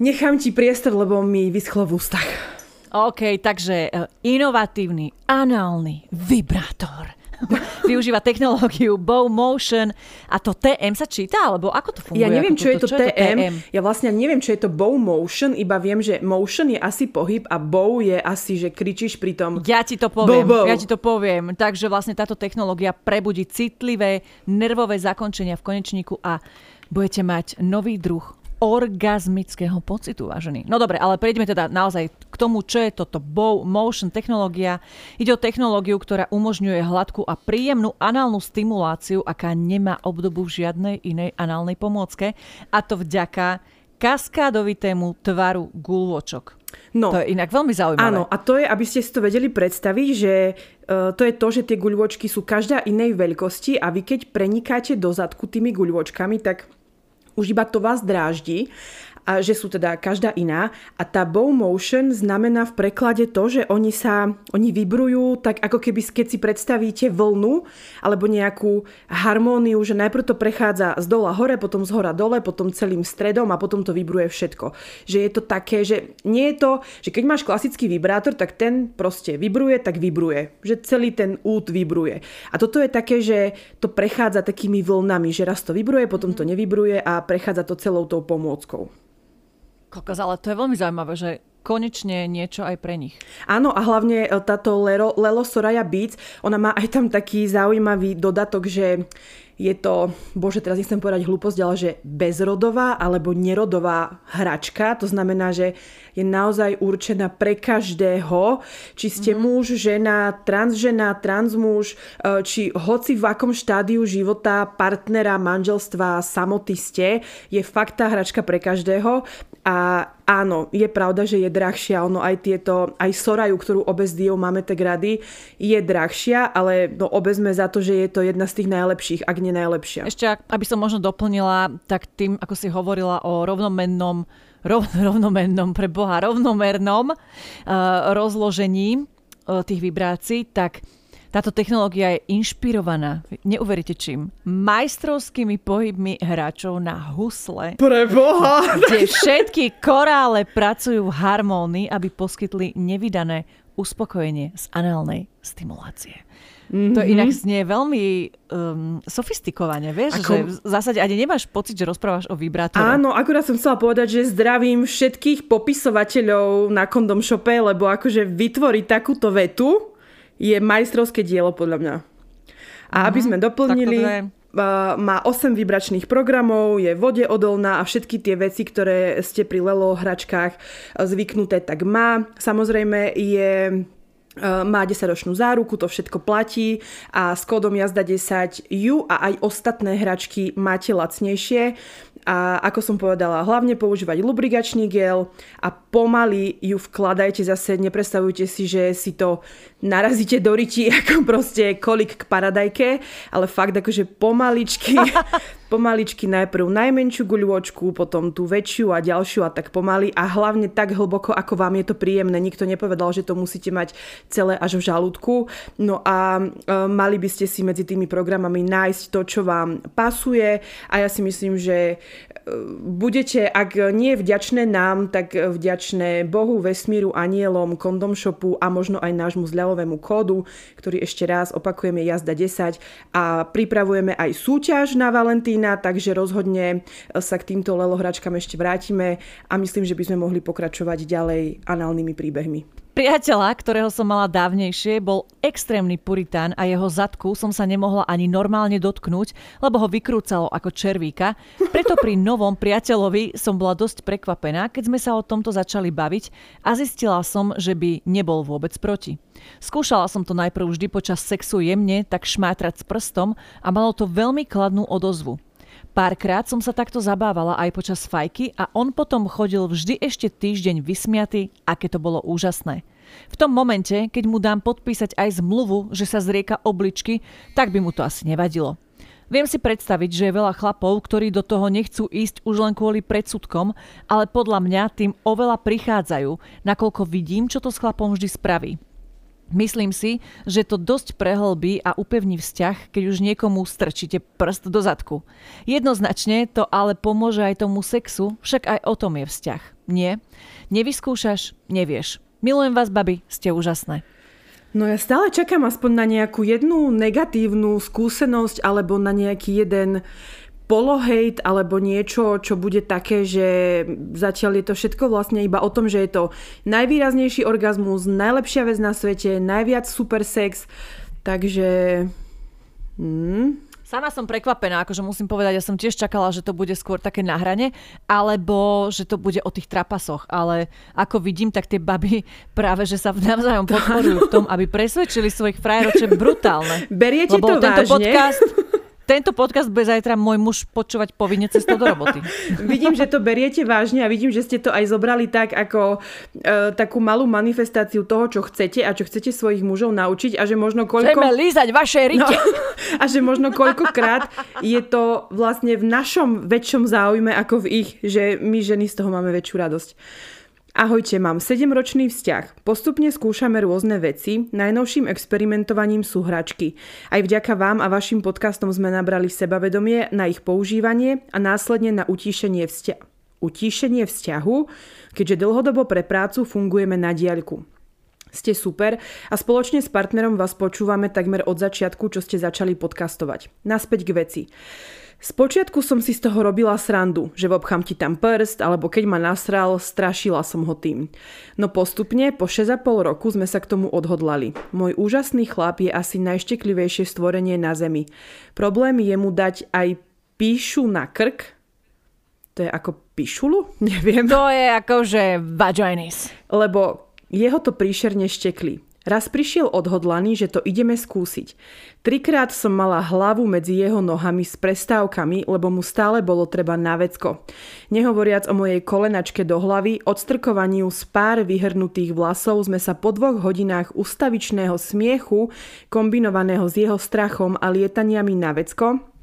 nechám ti priestor, lebo mi vyschlo v ústach. OK, takže e, inovatívny análny vibrátor využíva technológiu Bow Motion a to TM sa číta, alebo ako to funguje? Ja neviem, čo, je to, čo TM. je to TM. Ja vlastne neviem, čo je to Bow Motion, iba viem, že motion je asi pohyb a bow je asi, že kričíš pri tom. Ja ti to poviem, bow, bow. ja ti to poviem. Takže vlastne táto technológia prebudí citlivé nervové zakončenia v konečníku a budete mať nový druh orgazmického pocitu, vážený. No dobre, ale prejdeme teda naozaj k tomu, čo je toto bow motion technológia. Ide o technológiu, ktorá umožňuje hladkú a príjemnú análnu stimuláciu, aká nemá obdobu v žiadnej inej análnej pomôcke. A to vďaka kaskádovitému tvaru gulvočok. No, to je inak veľmi zaujímavé. Áno, a to je, aby ste si to vedeli predstaviť, že uh, to je to, že tie guľvočky sú každá inej veľkosti a vy keď prenikáte do zadku tými guľvočkami, tak už iba to vás dráždi a že sú teda každá iná. A tá bow motion znamená v preklade to, že oni sa, oni vibrujú tak ako keby keď si predstavíte vlnu alebo nejakú harmóniu, že najprv to prechádza z dola hore, potom z hora dole, potom celým stredom a potom to vibruje všetko. Že je to také, že nie je to, že keď máš klasický vibrátor, tak ten proste vibruje, tak vibruje. Že celý ten út vibruje. A toto je také, že to prechádza takými vlnami, že raz to vibruje, potom to nevibruje a prechádza to celou tou pomôckou. Kokos, ale to je veľmi zaujímavé, že konečne niečo aj pre nich. Áno a hlavne e, táto Lelo, Lelo Soraya Beats, ona má aj tam taký zaujímavý dodatok, že je to, bože, teraz nechcem povedať hlúposť, ale že bezrodová alebo nerodová hračka. To znamená, že je naozaj určená pre každého, či ste mm-hmm. muž, žena, transžena, transmuž, e, či hoci v akom štádiu života, partnera, manželstva, samoty ste, je fakt tá hračka pre každého. A áno, je pravda, že je drahšia. Ono aj tieto, aj Soraju, ktorú obe s Diou máme tak rady, je drahšia, ale no, obe sme za to, že je to jedna z tých najlepších, ak nie najlepšia. Ešte, aby som možno doplnila, tak tým, ako si hovorila o rovnomennom rov, rovnomennom, pre Boha, rovnomernom uh, rozložení uh, tých vibrácií, tak táto technológia je inšpirovaná, neuveríte čím, majstrovskými pohybmi hráčov na husle. Pre Boha! Kde všetky korále pracujú v harmónii, aby poskytli nevydané uspokojenie z análnej stimulácie. Mm-hmm. To mhm. inak znie veľmi um, sofistikovane, vieš, Ako... že v zásade ani nemáš pocit, že rozprávaš o vibrátoroch. Áno, akurát som chcela povedať, že zdravím všetkých popisovateľov na kondom shope, lebo akože vytvoriť takúto vetu je majstrovské dielo podľa mňa. A aby mm-hmm. sme doplnili, má 8 vibračných programov, je vode odolná a všetky tie veci, ktoré ste pri Lelo hračkách zvyknuté, tak má. Samozrejme je Eh, má 10-ročnú záruku, to všetko platí a s kódom jazda 10 ju a aj ostatné hračky máte lacnejšie a ako som povedala, hlavne používať lubrigačný gel a pomaly ju vkladajte zase, nepredstavujte si, že si to narazíte do ryti ako proste kolik k paradajke, ale fakt akože pomaličky pomaličky najprv najmenšiu guľôčku, potom tú väčšiu a ďalšiu a tak pomaly a hlavne tak hlboko, ako vám je to príjemné. Nikto nepovedal, že to musíte mať celé až v žalúdku. No a e, mali by ste si medzi tými programami nájsť to, čo vám pasuje a ja si myslím, že budete, ak nie vďačné nám, tak vďačné Bohu, vesmíru, anielom, kondom shopu a možno aj nášmu zľavovému kódu, ktorý ešte raz opakujeme jazda 10 a pripravujeme aj súťaž na Valentína, takže rozhodne sa k týmto lelohračkám ešte vrátime a myslím, že by sme mohli pokračovať ďalej análnymi príbehmi. Priateľa, ktorého som mala dávnejšie, bol extrémny puritán a jeho zadku som sa nemohla ani normálne dotknúť, lebo ho vykrúcalo ako červíka. Preto pri novom priateľovi som bola dosť prekvapená, keď sme sa o tomto začali baviť a zistila som, že by nebol vôbec proti. Skúšala som to najprv vždy počas sexu jemne, tak šmátrať s prstom a malo to veľmi kladnú odozvu. Párkrát som sa takto zabávala aj počas fajky a on potom chodil vždy ešte týždeň vysmiaty, aké to bolo úžasné. V tom momente, keď mu dám podpísať aj zmluvu, že sa zrieka obličky, tak by mu to asi nevadilo. Viem si predstaviť, že je veľa chlapov, ktorí do toho nechcú ísť už len kvôli predsudkom, ale podľa mňa tým oveľa prichádzajú, nakoľko vidím, čo to s chlapom vždy spraví. Myslím si, že to dosť prehlbí a upevní vzťah, keď už niekomu strčíte prst do zadku. Jednoznačne to ale pomôže aj tomu sexu, však aj o tom je vzťah. Nie? Nevyskúšaš? Nevieš. Milujem vás, baby, ste úžasné. No ja stále čakám aspoň na nejakú jednu negatívnu skúsenosť alebo na nejaký jeden polohejt alebo niečo, čo bude také, že zatiaľ je to všetko vlastne iba o tom, že je to najvýraznejší orgazmus, najlepšia vec na svete, najviac super sex, takže... Hmm. Sama som prekvapená, akože musím povedať, ja som tiež čakala, že to bude skôr také na hrane, alebo že to bude o tých trapasoch, ale ako vidím, tak tie baby práve, že sa navzájom podporujú v tom, aby presvedčili svojich frajerov, čo je brutálne. Beriete Lebo to tento vážne? podcast tento podcast bude zajtra môj muž počúvať povinne cestou do roboty. vidím, že to beriete vážne a vidím, že ste to aj zobrali tak ako e, takú malú manifestáciu toho, čo chcete a čo chcete svojich mužov naučiť a že možno koľko... Chceme lízať vaše rite. No, a že možno koľkokrát je to vlastne v našom väčšom záujme ako v ich, že my ženy z toho máme väčšiu radosť. Ahojte, mám 7-ročný vzťah. Postupne skúšame rôzne veci, najnovším experimentovaním sú hračky. Aj vďaka vám a vašim podcastom sme nabrali sebavedomie na ich používanie a následne na utíšenie, vzťa- utíšenie vzťahu, keďže dlhodobo pre prácu fungujeme na diaľku. Ste super a spoločne s partnerom vás počúvame takmer od začiatku, čo ste začali podcastovať. Naspäť k veci. Spočiatku som si z toho robila srandu, že obchám ti tam prst, alebo keď ma nasral, strašila som ho tým. No postupne, po 6,5 roku sme sa k tomu odhodlali. Môj úžasný chlap je asi najšteklivejšie stvorenie na zemi. Problém je mu dať aj píšu na krk, to je ako pišulu? Neviem. To je ako, že vaginis. Lebo jeho to príšerne štekli. Raz prišiel odhodlaný, že to ideme skúsiť. Trikrát som mala hlavu medzi jeho nohami s prestávkami, lebo mu stále bolo treba na vecko. Nehovoriac o mojej kolenačke do hlavy, odstrkovaniu z pár vyhrnutých vlasov sme sa po dvoch hodinách ustavičného smiechu, kombinovaného s jeho strachom a lietaniami na vecko,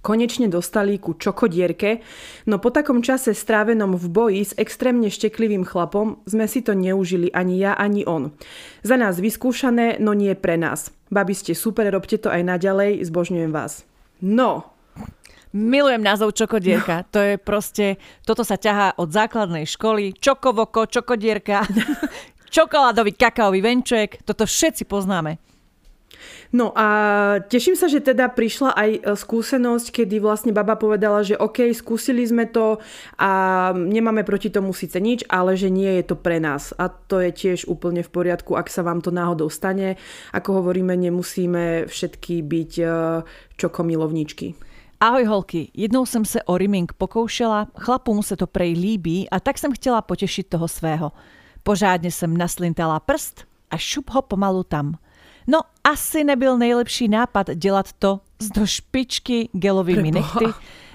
konečne dostali ku čokodierke, no po takom čase strávenom v boji s extrémne šteklivým chlapom sme si to neužili ani ja, ani on. Za nás vyskúšané, no nie pre nás. Babi ste super, robte to aj naďalej, zbožňujem vás. No, Milujem názov čokodierka. No. To je proste, toto sa ťahá od základnej školy. Čokovoko, čokodierka, čokoládový kakaový venček. Toto všetci poznáme. No a teším sa, že teda prišla aj e, skúsenosť, kedy vlastne baba povedala, že OK, skúsili sme to a nemáme proti tomu síce nič, ale že nie je to pre nás. A to je tiež úplne v poriadku, ak sa vám to náhodou stane. Ako hovoríme, nemusíme všetky byť e, čokomilovničky. Ahoj holky, jednou jsem se o rimming pokoušela, chlapům se to prej líbí a tak jsem chtěla potěšit toho svého. Pořádně jsem naslintala prst a šup ho pomalu tam – No asi nebyl nejlepší nápad dělat to do špičky gelovými nechty,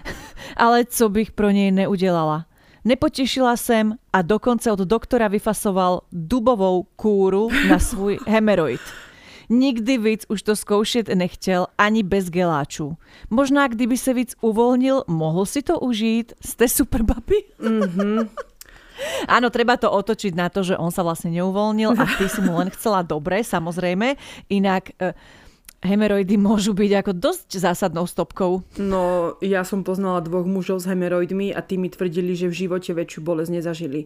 ale co bych pro něj neudělala. Nepotěšila jsem a dokonce od doktora vyfasoval dubovou kůru na svůj hemeroid. Nikdy víc už to zkoušet nechtěl ani bez geláčů. Možná kdyby se víc uvolnil, mohl si to užít. Jste super babi? Mm-hmm. Áno, treba to otočiť na to, že on sa vlastne neuvolnil a ty si mu len chcela dobre, samozrejme. Inak e, hemeroidy môžu byť ako dosť zásadnou stopkou. No, ja som poznala dvoch mužov s hemeroidmi a tí mi tvrdili, že v živote väčšiu bolesť nezažili.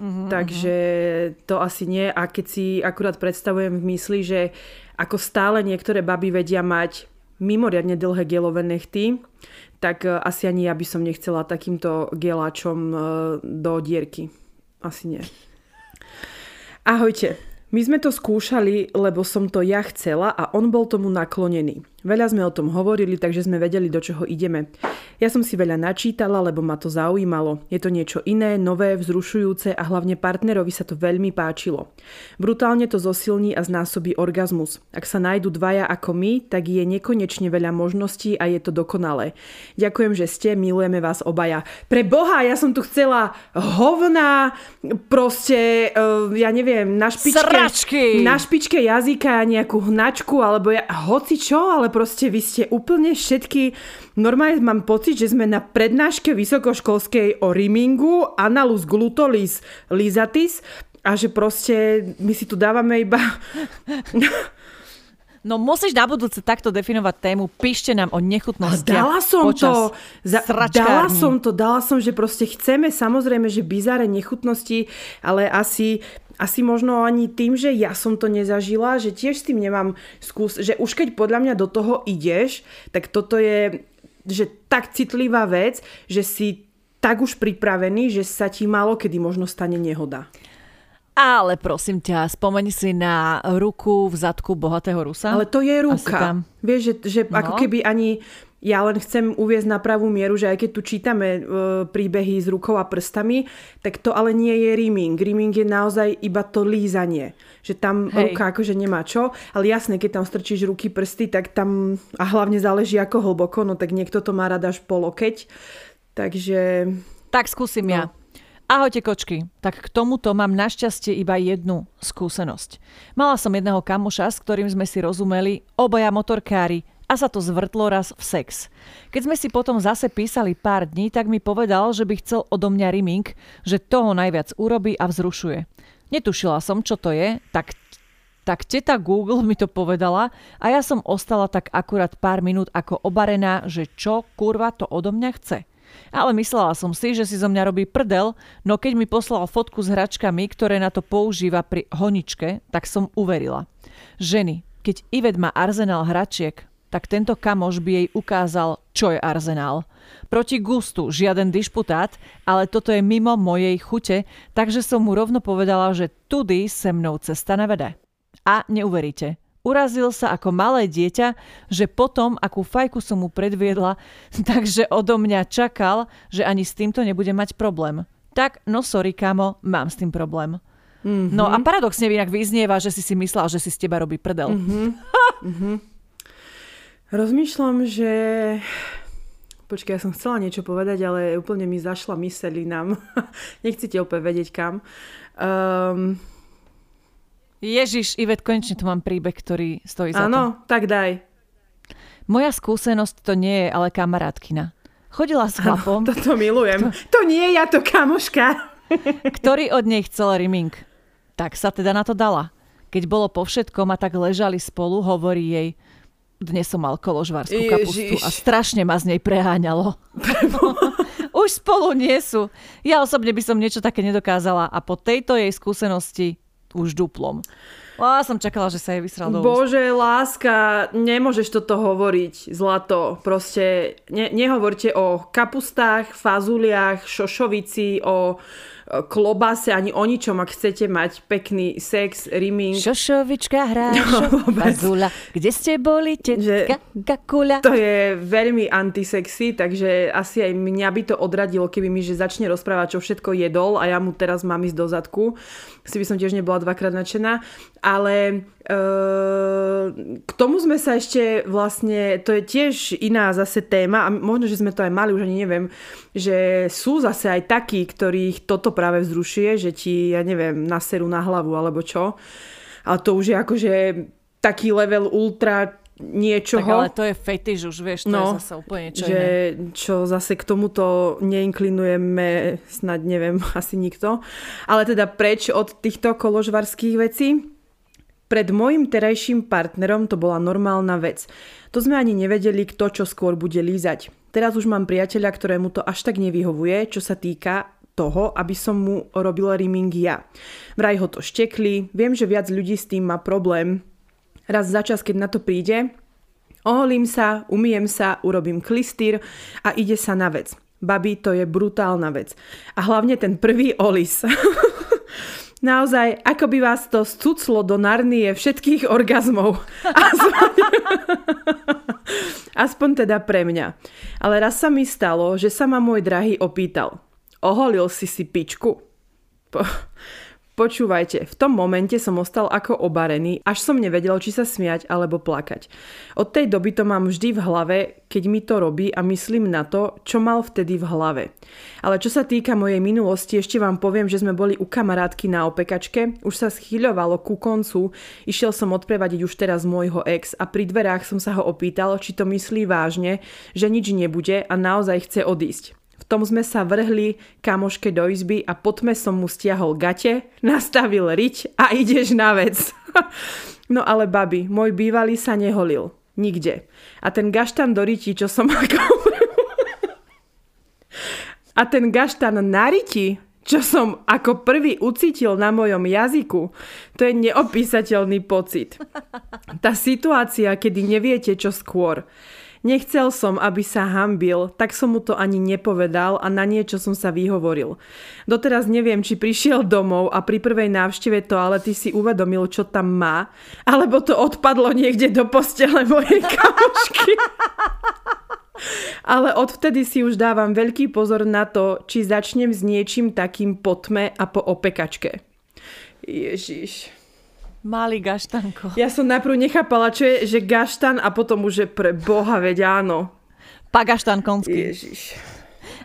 Uh-huh, Takže to asi nie. A keď si akurát predstavujem v mysli, že ako stále niektoré baby vedia mať mimoriadne dlhé gelové nechty, tak e, asi ani ja by som nechcela takýmto geláčom e, do dierky. Asi nie. Ahojte. My sme to skúšali, lebo som to ja chcela a on bol tomu naklonený. Veľa sme o tom hovorili, takže sme vedeli, do čoho ideme. Ja som si veľa načítala, lebo ma to zaujímalo. Je to niečo iné, nové, vzrušujúce a hlavne partnerovi sa to veľmi páčilo. Brutálne to zosilní a znásobí orgazmus. Ak sa nájdu dvaja ako my, tak je nekonečne veľa možností a je to dokonalé. Ďakujem, že ste, milujeme vás obaja. Pre Boha, ja som tu chcela hovna, proste, uh, ja neviem, na špičke, Sračky. na špičke jazyka nejakú hnačku, alebo ja, hoci čo, ale ale proste vy ste úplne všetky... Normálne mám pocit, že sme na prednáške vysokoškolskej o rimingu, analus glutolis lizatis a že proste my si tu dávame iba... No musíš na budúce takto definovať tému. Píšte nám o nechutnosti. Dala som to. Za, dala som to. Dala som, že proste chceme samozrejme, že bizáre nechutnosti, ale asi asi možno ani tým, že ja som to nezažila, že tiež s tým nemám skús, že už keď podľa mňa do toho ideš, tak toto je že tak citlivá vec, že si tak už pripravený, že sa ti málo kedy možno stane nehoda. Ale prosím ťa, spomeni si na ruku v zadku bohatého Rusa. Ale to je ruka. Vieš, že, že no. ako keby ani ja len chcem uviezť na pravú mieru, že aj keď tu čítame e, príbehy s rukou a prstami, tak to ale nie je rimming. Rimming je naozaj iba to lízanie. Že tam Hej. ruka akože nemá čo. Ale jasne, keď tam strčíš ruky, prsty, tak tam, a hlavne záleží ako hlboko, no tak niekto to má rada až po lokeť. Takže... Tak skúsim no. ja. Ahojte kočky, tak k tomuto mám našťastie iba jednu skúsenosť. Mala som jedného kamoša, s ktorým sme si rozumeli, obaja motorkári, a sa to zvrtlo raz v sex. Keď sme si potom zase písali pár dní, tak mi povedal, že by chcel odo mňa rimming, že toho najviac urobí a vzrušuje. Netušila som, čo to je, tak tak teta Google mi to povedala a ja som ostala tak akurát pár minút ako obarená, že čo kurva to odo mňa chce. Ale myslela som si, že si zo mňa robí prdel, no keď mi poslal fotku s hračkami, ktoré na to používa pri honičke, tak som uverila. Ženy, keď Ivet má arzenál hračiek, tak tento kamoš by jej ukázal, čo je arzenál. Proti gustu žiaden dišputát, ale toto je mimo mojej chute, takže som mu rovno povedala, že tudy se mnou cesta nevede. A neuveríte, urazil sa ako malé dieťa, že potom, akú fajku som mu predviedla, takže odo mňa čakal, že ani s týmto nebude mať problém. Tak, no sorry, kamo, mám s tým problém. Mm-hmm. No a paradoxne inak vyznieva, že si si myslel, že si z teba robí prdel. Mm-hmm. Rozmýšľam, že... Počkaj, ja som chcela niečo povedať, ale úplne mi zašla myseľ nám. Nechcete úplne vedieť kam. Um... Ježiš, Ivet, konečne tu mám príbeh, ktorý stojí za Áno, tak daj. Moja skúsenosť to nie je ale kamarátkina. Chodila s chlapom. Ano, toto milujem. To, to nie je ja, to kamoška. ktorý od nej chcel riming. Tak sa teda na to dala. Keď bolo po všetkom a tak ležali spolu, hovorí jej, dnes som mal koložvarskú kapustu a strašne ma z nej preháňalo. Už spolu nie sú. Ja osobne by som niečo také nedokázala a po tejto jej skúsenosti už duplom. Lá, som čakala, že sa jej vysral do Bože, láska, nemôžeš toto hovoriť, zlato. Proste ne, nehovorte o kapustách, fazuliach, šošovici, o klobase, ani o ničom, ak chcete mať pekný sex, rimming. Šošovička hrá, no, fazula. Kde ste boli, tetka, kakuľa? To je veľmi antisexy, takže asi aj mňa by to odradilo, keby mi že začne rozprávať, čo všetko jedol a ja mu teraz mám ísť do zadku. Si by som tiež nebola dvakrát nadšená. Ale k tomu sme sa ešte vlastne, to je tiež iná zase téma a možno, že sme to aj mali, už ani neviem, že sú zase aj takí, ktorých toto práve vzrušuje, že ti, ja neviem, naserú na hlavu alebo čo. Ale to už je akože taký level ultra niečoho. Tak ale to je fetiš už, vieš, to no, je zase úplne niečo že, iné. Čo zase k tomuto neinklinujeme snad neviem, asi nikto. Ale teda preč od týchto koložvarských vecí. Pred môjim terajším partnerom to bola normálna vec. To sme ani nevedeli, kto čo skôr bude lízať. Teraz už mám priateľa, ktorému to až tak nevyhovuje, čo sa týka toho, aby som mu robil rimming ja. Vraj ho to štekli, viem, že viac ľudí s tým má problém. Raz za čas, keď na to príde, oholím sa, umiem sa, urobím klistýr a ide sa na vec. Babi, to je brutálna vec. A hlavne ten prvý olis. Naozaj, ako by vás to scuclo do narnie všetkých orgazmov. Aspoň, aspoň teda pre mňa. Ale raz sa mi stalo, že sa ma môj drahý opýtal. Oholil si si pičku? Po, Počúvajte, v tom momente som ostal ako obarený, až som nevedel, či sa smiať alebo plakať. Od tej doby to mám vždy v hlave, keď mi to robí a myslím na to, čo mal vtedy v hlave. Ale čo sa týka mojej minulosti, ešte vám poviem, že sme boli u kamarátky na opekačke, už sa schyľovalo ku koncu, išiel som odprevadiť už teraz môjho ex a pri dverách som sa ho opýtal, či to myslí vážne, že nič nebude a naozaj chce odísť tom sme sa vrhli kamoške do izby a po tme som mu stiahol gate, nastavil riť a ideš na vec. no ale babi, môj bývalý sa neholil. Nikde. A ten gaštan do riti, čo som ako... a ten gaštan na riti, čo som ako prvý ucítil na mojom jazyku, to je neopísateľný pocit. Tá situácia, kedy neviete čo skôr. Nechcel som, aby sa hambil, tak som mu to ani nepovedal a na niečo som sa vyhovoril. Doteraz neviem, či prišiel domov a pri prvej návšteve toalety si uvedomil, čo tam má, alebo to odpadlo niekde do postele mojej kamošky. Ale odvtedy si už dávam veľký pozor na to, či začnem s niečím takým po tme a po opekačke. Ježiš. Malý gaštanko. Ja som najprv nechápala, čo je, že gaštan a potom už je pre boha, veď áno. Pagaštan konský. Ježiš.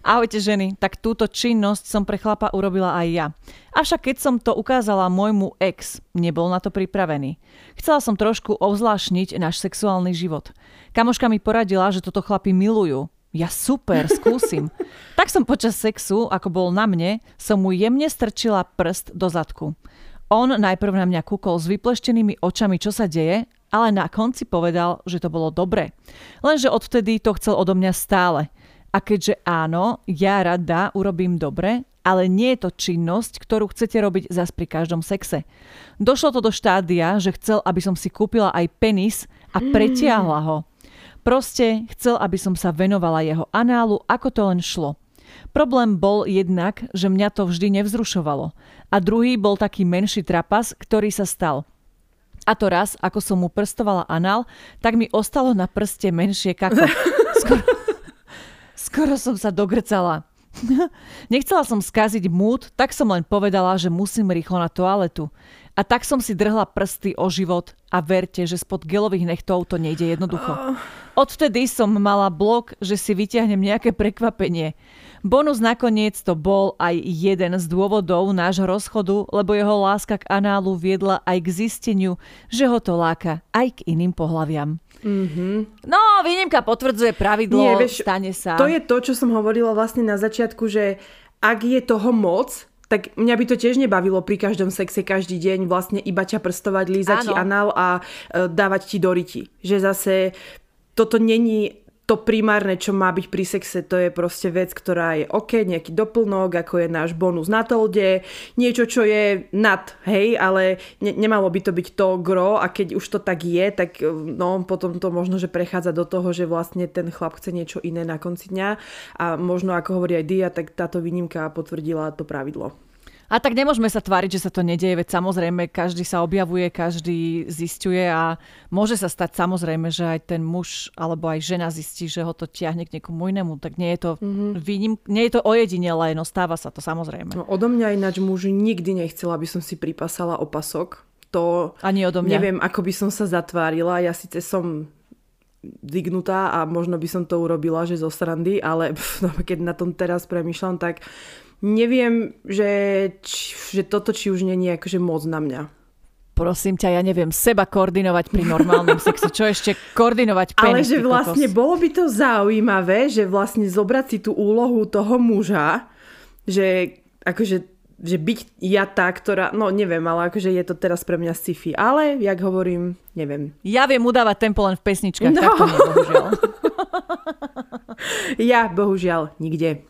Ahojte ženy, tak túto činnosť som pre chlapa urobila aj ja. Avšak keď som to ukázala môjmu ex, nebol na to pripravený. Chcela som trošku ovzlášniť náš sexuálny život. Kamoška mi poradila, že toto chlapi milujú. Ja super, skúsim. tak som počas sexu, ako bol na mne, som mu jemne strčila prst do zadku. On najprv na mňa kúkol s vypleštenými očami, čo sa deje, ale na konci povedal, že to bolo dobre. Lenže odvtedy to chcel odo mňa stále. A keďže áno, ja rada urobím dobre, ale nie je to činnosť, ktorú chcete robiť zas pri každom sexe. Došlo to do štádia, že chcel, aby som si kúpila aj penis a pretiahla ho. Proste chcel, aby som sa venovala jeho análu, ako to len šlo. Problém bol jednak, že mňa to vždy nevzrušovalo. A druhý bol taký menší trapas, ktorý sa stal. A to raz, ako som mu prstovala anál, tak mi ostalo na prste menšie kako. Skoro, skoro som sa dogrcala. Nechcela som skaziť múd, tak som len povedala, že musím rýchlo na toaletu. A tak som si drhla prsty o život a verte, že spod gelových nechtov to nejde jednoducho. Ah. Odvtedy som mala blok, že si vyťahnem nejaké prekvapenie. Bonus nakoniec to bol aj jeden z dôvodov nášho rozchodu, lebo jeho láska k análu viedla aj k zisteniu, že ho to láka aj k iným pohľaviam. Mm-hmm. No, výnimka potvrdzuje pravidlo, Nie, vieš, stane sa. To je to, čo som hovorila vlastne na začiatku, že ak je toho moc, tak mňa by to tiež nebavilo pri každom sexe každý deň vlastne iba ťa prstovať, lízať ti anál a e, dávať ti do ryti. Že zase toto není to primárne, čo má byť pri sexe, to je proste vec, ktorá je OK, nejaký doplnok, ako je náš bonus na tolde, niečo, čo je nad, hej, ale ne, nemalo by to byť to gro a keď už to tak je, tak no, potom to možno, že prechádza do toho, že vlastne ten chlap chce niečo iné na konci dňa a možno, ako hovorí aj Dia, tak táto výnimka potvrdila to pravidlo. A tak nemôžeme sa tváriť, že sa to nedieje, veď samozrejme každý sa objavuje, každý zistuje a môže sa stať samozrejme, že aj ten muž alebo aj žena zistí, že ho to ťahne k niekomu inému. Tak nie je to, mm-hmm. výnim, nie je to ojedinelé, no stáva sa to samozrejme. No, odo mňa ináč muž nikdy nechcela, aby som si pripasala opasok. To Ani odo mňa. neviem, ako by som sa zatvárila. Ja síce som dignutá a možno by som to urobila, že zo srandy, ale pff, keď na tom teraz premyšľam, tak neviem, že, či, že toto či už není akože moc na mňa. Prosím ťa, ja neviem seba koordinovať pri normálnom sexe. Čo ešte koordinovať penis, Ale že vlastne kokos. bolo by to zaujímavé, že vlastne zobrať si tú úlohu toho muža, že akože že byť ja tá, ktorá, no neviem, ale akože je to teraz pre mňa sci-fi. Ale, jak hovorím, neviem. Ja viem udávať tempo len v pesničkách, no. tak to nie, bohužiaľ. ja, bohužiaľ, nikde.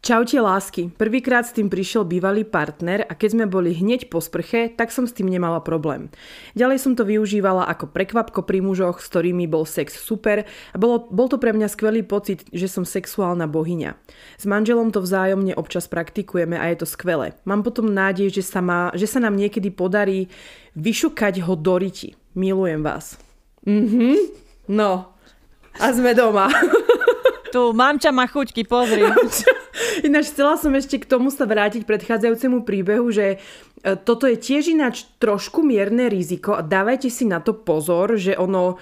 Čaute lásky. Prvýkrát s tým prišiel bývalý partner a keď sme boli hneď po sprche, tak som s tým nemala problém. Ďalej som to využívala ako prekvapko pri mužoch, s ktorými bol sex super a bolo, bol to pre mňa skvelý pocit, že som sexuálna bohyňa. S manželom to vzájomne občas praktikujeme a je to skvelé. Mám potom nádej, že sa, má, že sa nám niekedy podarí vyšukať ho do riti. Milujem vás. Mhm. No. A sme doma. Tu, mamča má chuťky, pozri. Ináč chcela som ešte k tomu sa vrátiť predchádzajúcemu príbehu, že e, toto je tiež ináč trošku mierne riziko a dávajte si na to pozor, že ono,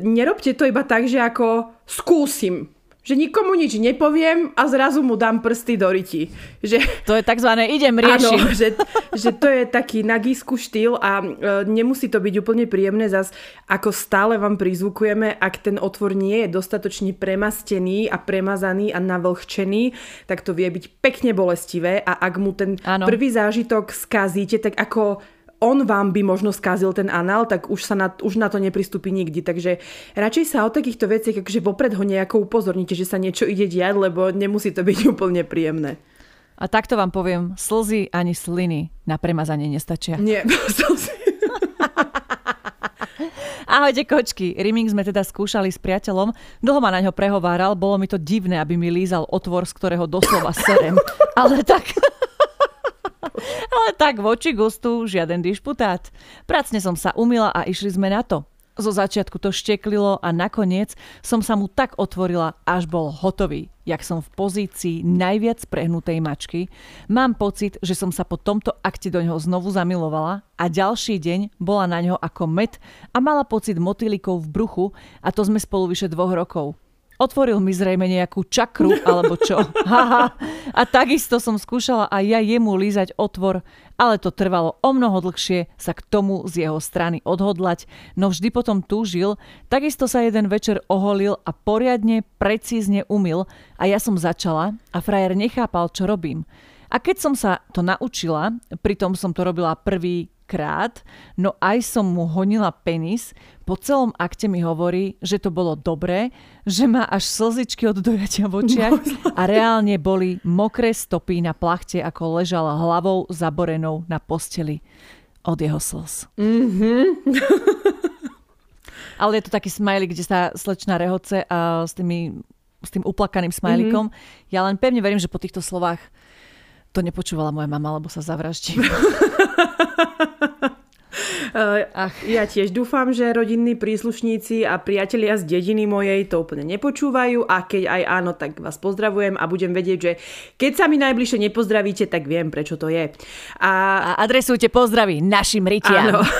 nerobte to iba tak, že ako skúsim že nikomu nič nepoviem a zrazu mu dám prsty do ryti. Že, to je takzvané idem riešiť. Áno, že, že to je taký nagísku štýl a e, nemusí to byť úplne príjemné zas, ako stále vám prizvukujeme, ak ten otvor nie je dostatočne premastený a premazaný a navlhčený, tak to vie byť pekne bolestivé a ak mu ten ano. prvý zážitok skazíte, tak ako on vám by možno skázil ten anál, tak už, sa na, už na to nepristúpi nikdy. Takže radšej sa o takýchto veciach, akože vopred ho nejako upozorníte, že sa niečo ide diať, lebo nemusí to byť úplne príjemné. A takto vám poviem, slzy ani sliny na premazanie nestačia. Nie, slzy. Ahojte kočky, Rimming sme teda skúšali s priateľom, dlho ma na ňo prehováral, bolo mi to divné, aby mi lízal otvor, z ktorého doslova serem. Ale tak... Ale tak voči gustu žiaden dišputát. Pracne som sa umila a išli sme na to. Zo začiatku to šteklilo a nakoniec som sa mu tak otvorila, až bol hotový. Jak som v pozícii najviac prehnutej mačky, mám pocit, že som sa po tomto akte do neho znovu zamilovala a ďalší deň bola na ňo ako met a mala pocit motýlikov v bruchu a to sme spolu vyše dvoch rokov. Otvoril mi zrejme nejakú čakru alebo čo. Haha. A takisto som skúšala aj ja jemu lízať otvor, ale to trvalo o mnoho dlhšie sa k tomu z jeho strany odhodlať, no vždy potom túžil, takisto sa jeden večer oholil a poriadne, precízne umil a ja som začala a frajer nechápal, čo robím. A keď som sa to naučila, pritom som to robila prvý krát, no aj som mu honila penis, po celom akte mi hovorí, že to bolo dobré, že má až slzičky od dojatia v očiach no, a reálne boli mokré stopy na plachte, ako ležala hlavou zaborenou na posteli od jeho slz. Mm-hmm. Ale je to taký smiley, kde sa slečná rehoce a s, tými, s tým uplakaným smajlikom. Mm-hmm. Ja len pevne verím, že po týchto slovách to nepočúvala moja mama, lebo sa zavraždí. Ach. Ja tiež dúfam, že rodinní príslušníci a priatelia z dediny mojej to úplne nepočúvajú a keď aj áno, tak vás pozdravujem a budem vedieť, že keď sa mi najbližšie nepozdravíte, tak viem, prečo to je. A, a adresujte pozdraví našim rytiam. Áno.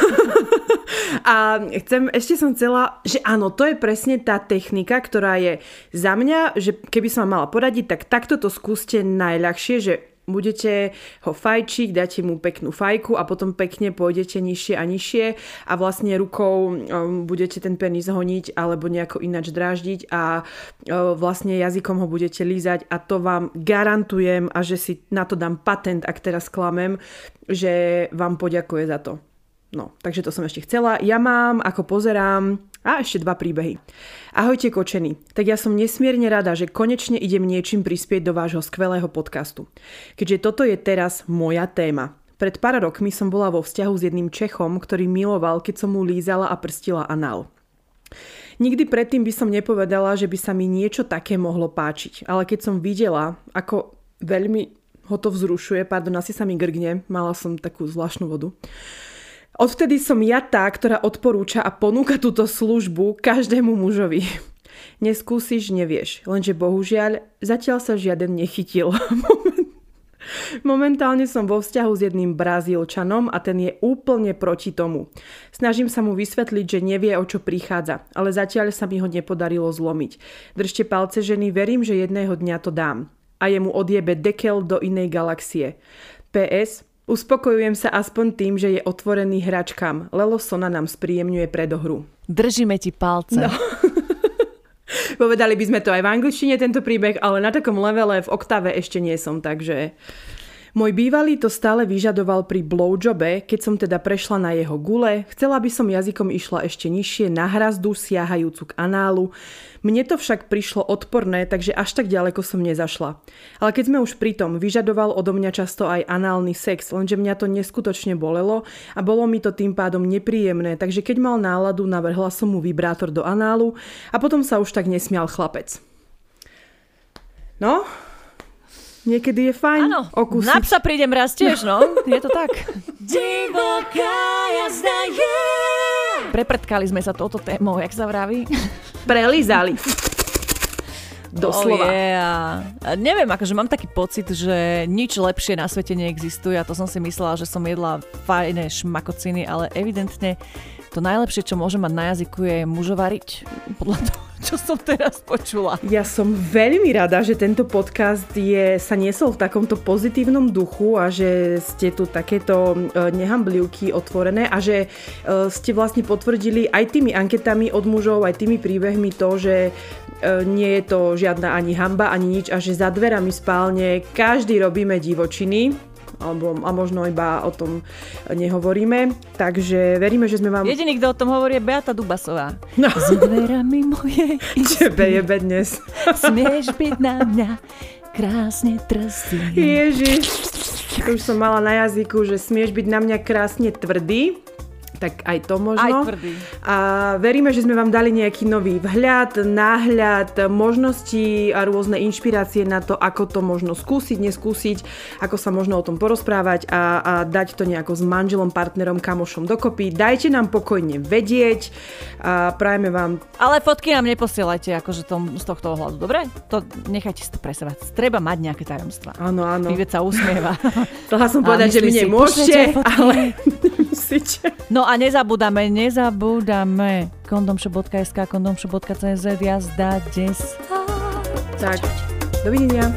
A chcem, ešte som chcela, že áno, to je presne tá technika, ktorá je za mňa, že keby som mala poradiť, tak takto to skúste najľahšie, že budete ho fajčiť, dáte mu peknú fajku a potom pekne pôjdete nižšie a nižšie a vlastne rukou um, budete ten penis honiť alebo nejako ináč dráždiť a uh, vlastne jazykom ho budete lízať a to vám garantujem a že si na to dám patent, ak teraz klamem, že vám poďakuje za to. No, takže to som ešte chcela. Ja mám, ako pozerám, a ešte dva príbehy. Ahojte kočení, tak ja som nesmierne rada, že konečne idem niečím prispieť do vášho skvelého podcastu. Keďže toto je teraz moja téma. Pred pár rokmi som bola vo vzťahu s jedným Čechom, ktorý miloval, keď som mu lízala a prstila anál. Nikdy predtým by som nepovedala, že by sa mi niečo také mohlo páčiť, ale keď som videla, ako veľmi ho to vzrušuje, pardon, asi sa mi grgne, mala som takú zvláštnu vodu, Odvtedy som ja tá, ktorá odporúča a ponúka túto službu každému mužovi. Neskúsiš, nevieš. Lenže bohužiaľ, zatiaľ sa žiaden nechytil. Momentálne som vo vzťahu s jedným Brazílčanom a ten je úplne proti tomu. Snažím sa mu vysvetliť, že nevie, o čo prichádza, ale zatiaľ sa mi ho nepodarilo zlomiť. Držte palce ženy, verím, že jedného dňa to dám. A jemu odjebe dekel do inej galaxie. PS, Uspokojujem sa aspoň tým, že je otvorený hračkám. Lelo Sona nám spríjemňuje predohru. Držíme ti palce. No. Povedali by sme to aj v angličtine tento príbeh, ale na takom levele v oktave ešte nie som, takže... Môj bývalý to stále vyžadoval pri blowjobe, keď som teda prešla na jeho gule, chcela by som jazykom išla ešte nižšie na hrazdu siahajúcu k análu. Mne to však prišlo odporné, takže až tak ďaleko som nezašla. Ale keď sme už pri tom, vyžadoval odo mňa často aj análny sex, lenže mňa to neskutočne bolelo a bolo mi to tým pádom nepríjemné, takže keď mal náladu, navrhla som mu vibrátor do análu a potom sa už tak nesmial chlapec. No, Niekedy je fajn Áno, okúsiť. na psa prídem raz tiež, no. Je to tak. Divoká jazda je. Preprtkali sme sa touto témou, jak sa vraví. Prelizali. Doslova. Oh yeah. Neviem, akože mám taký pocit, že nič lepšie na svete neexistuje a to som si myslela, že som jedla fajné šmakociny, ale evidentne to najlepšie, čo môže mať na jazyku je mužovariť. Podľa toho, čo som teraz počula. Ja som veľmi rada, že tento podcast je, sa niesol v takomto pozitívnom duchu a že ste tu takéto e, nehamblivky otvorené a že e, ste vlastne potvrdili aj tými anketami od mužov, aj tými príbehmi to, že e, nie je to žiadna ani hamba, ani nič a že za dverami spálne každý robíme divočiny alebo a možno iba o tom nehovoríme. Takže veríme, že sme vám... Jediný, kto o tom hovorí, je Beata Dubasová. No. S dverami moje Tebe jebe dnes. Smieš byť na mňa krásne trsty. Ježiš. To už som mala na jazyku, že smieš byť na mňa krásne tvrdý tak aj to možno. Aj tvrdý. A veríme, že sme vám dali nejaký nový vhľad, náhľad, možnosti a rôzne inšpirácie na to, ako to možno skúsiť, neskúsiť, ako sa možno o tom porozprávať a, a dať to nejako s manželom, partnerom, kamošom dokopy. Dajte nám pokojne vedieť a prajeme vám... Ale fotky nám neposielajte akože tom, z tohto ohľadu, dobre? To nechajte si to pre seba. Treba mať nejaké tajomstvá. Áno, áno. Pivec sa usmieva. Chcela som povedať, že mi nemôžete, ale nemusíte. No a nezabúdame, nezabúdame. kondomshop.sk, kondomshop.cz, jazda 10. Tak, dovidenia.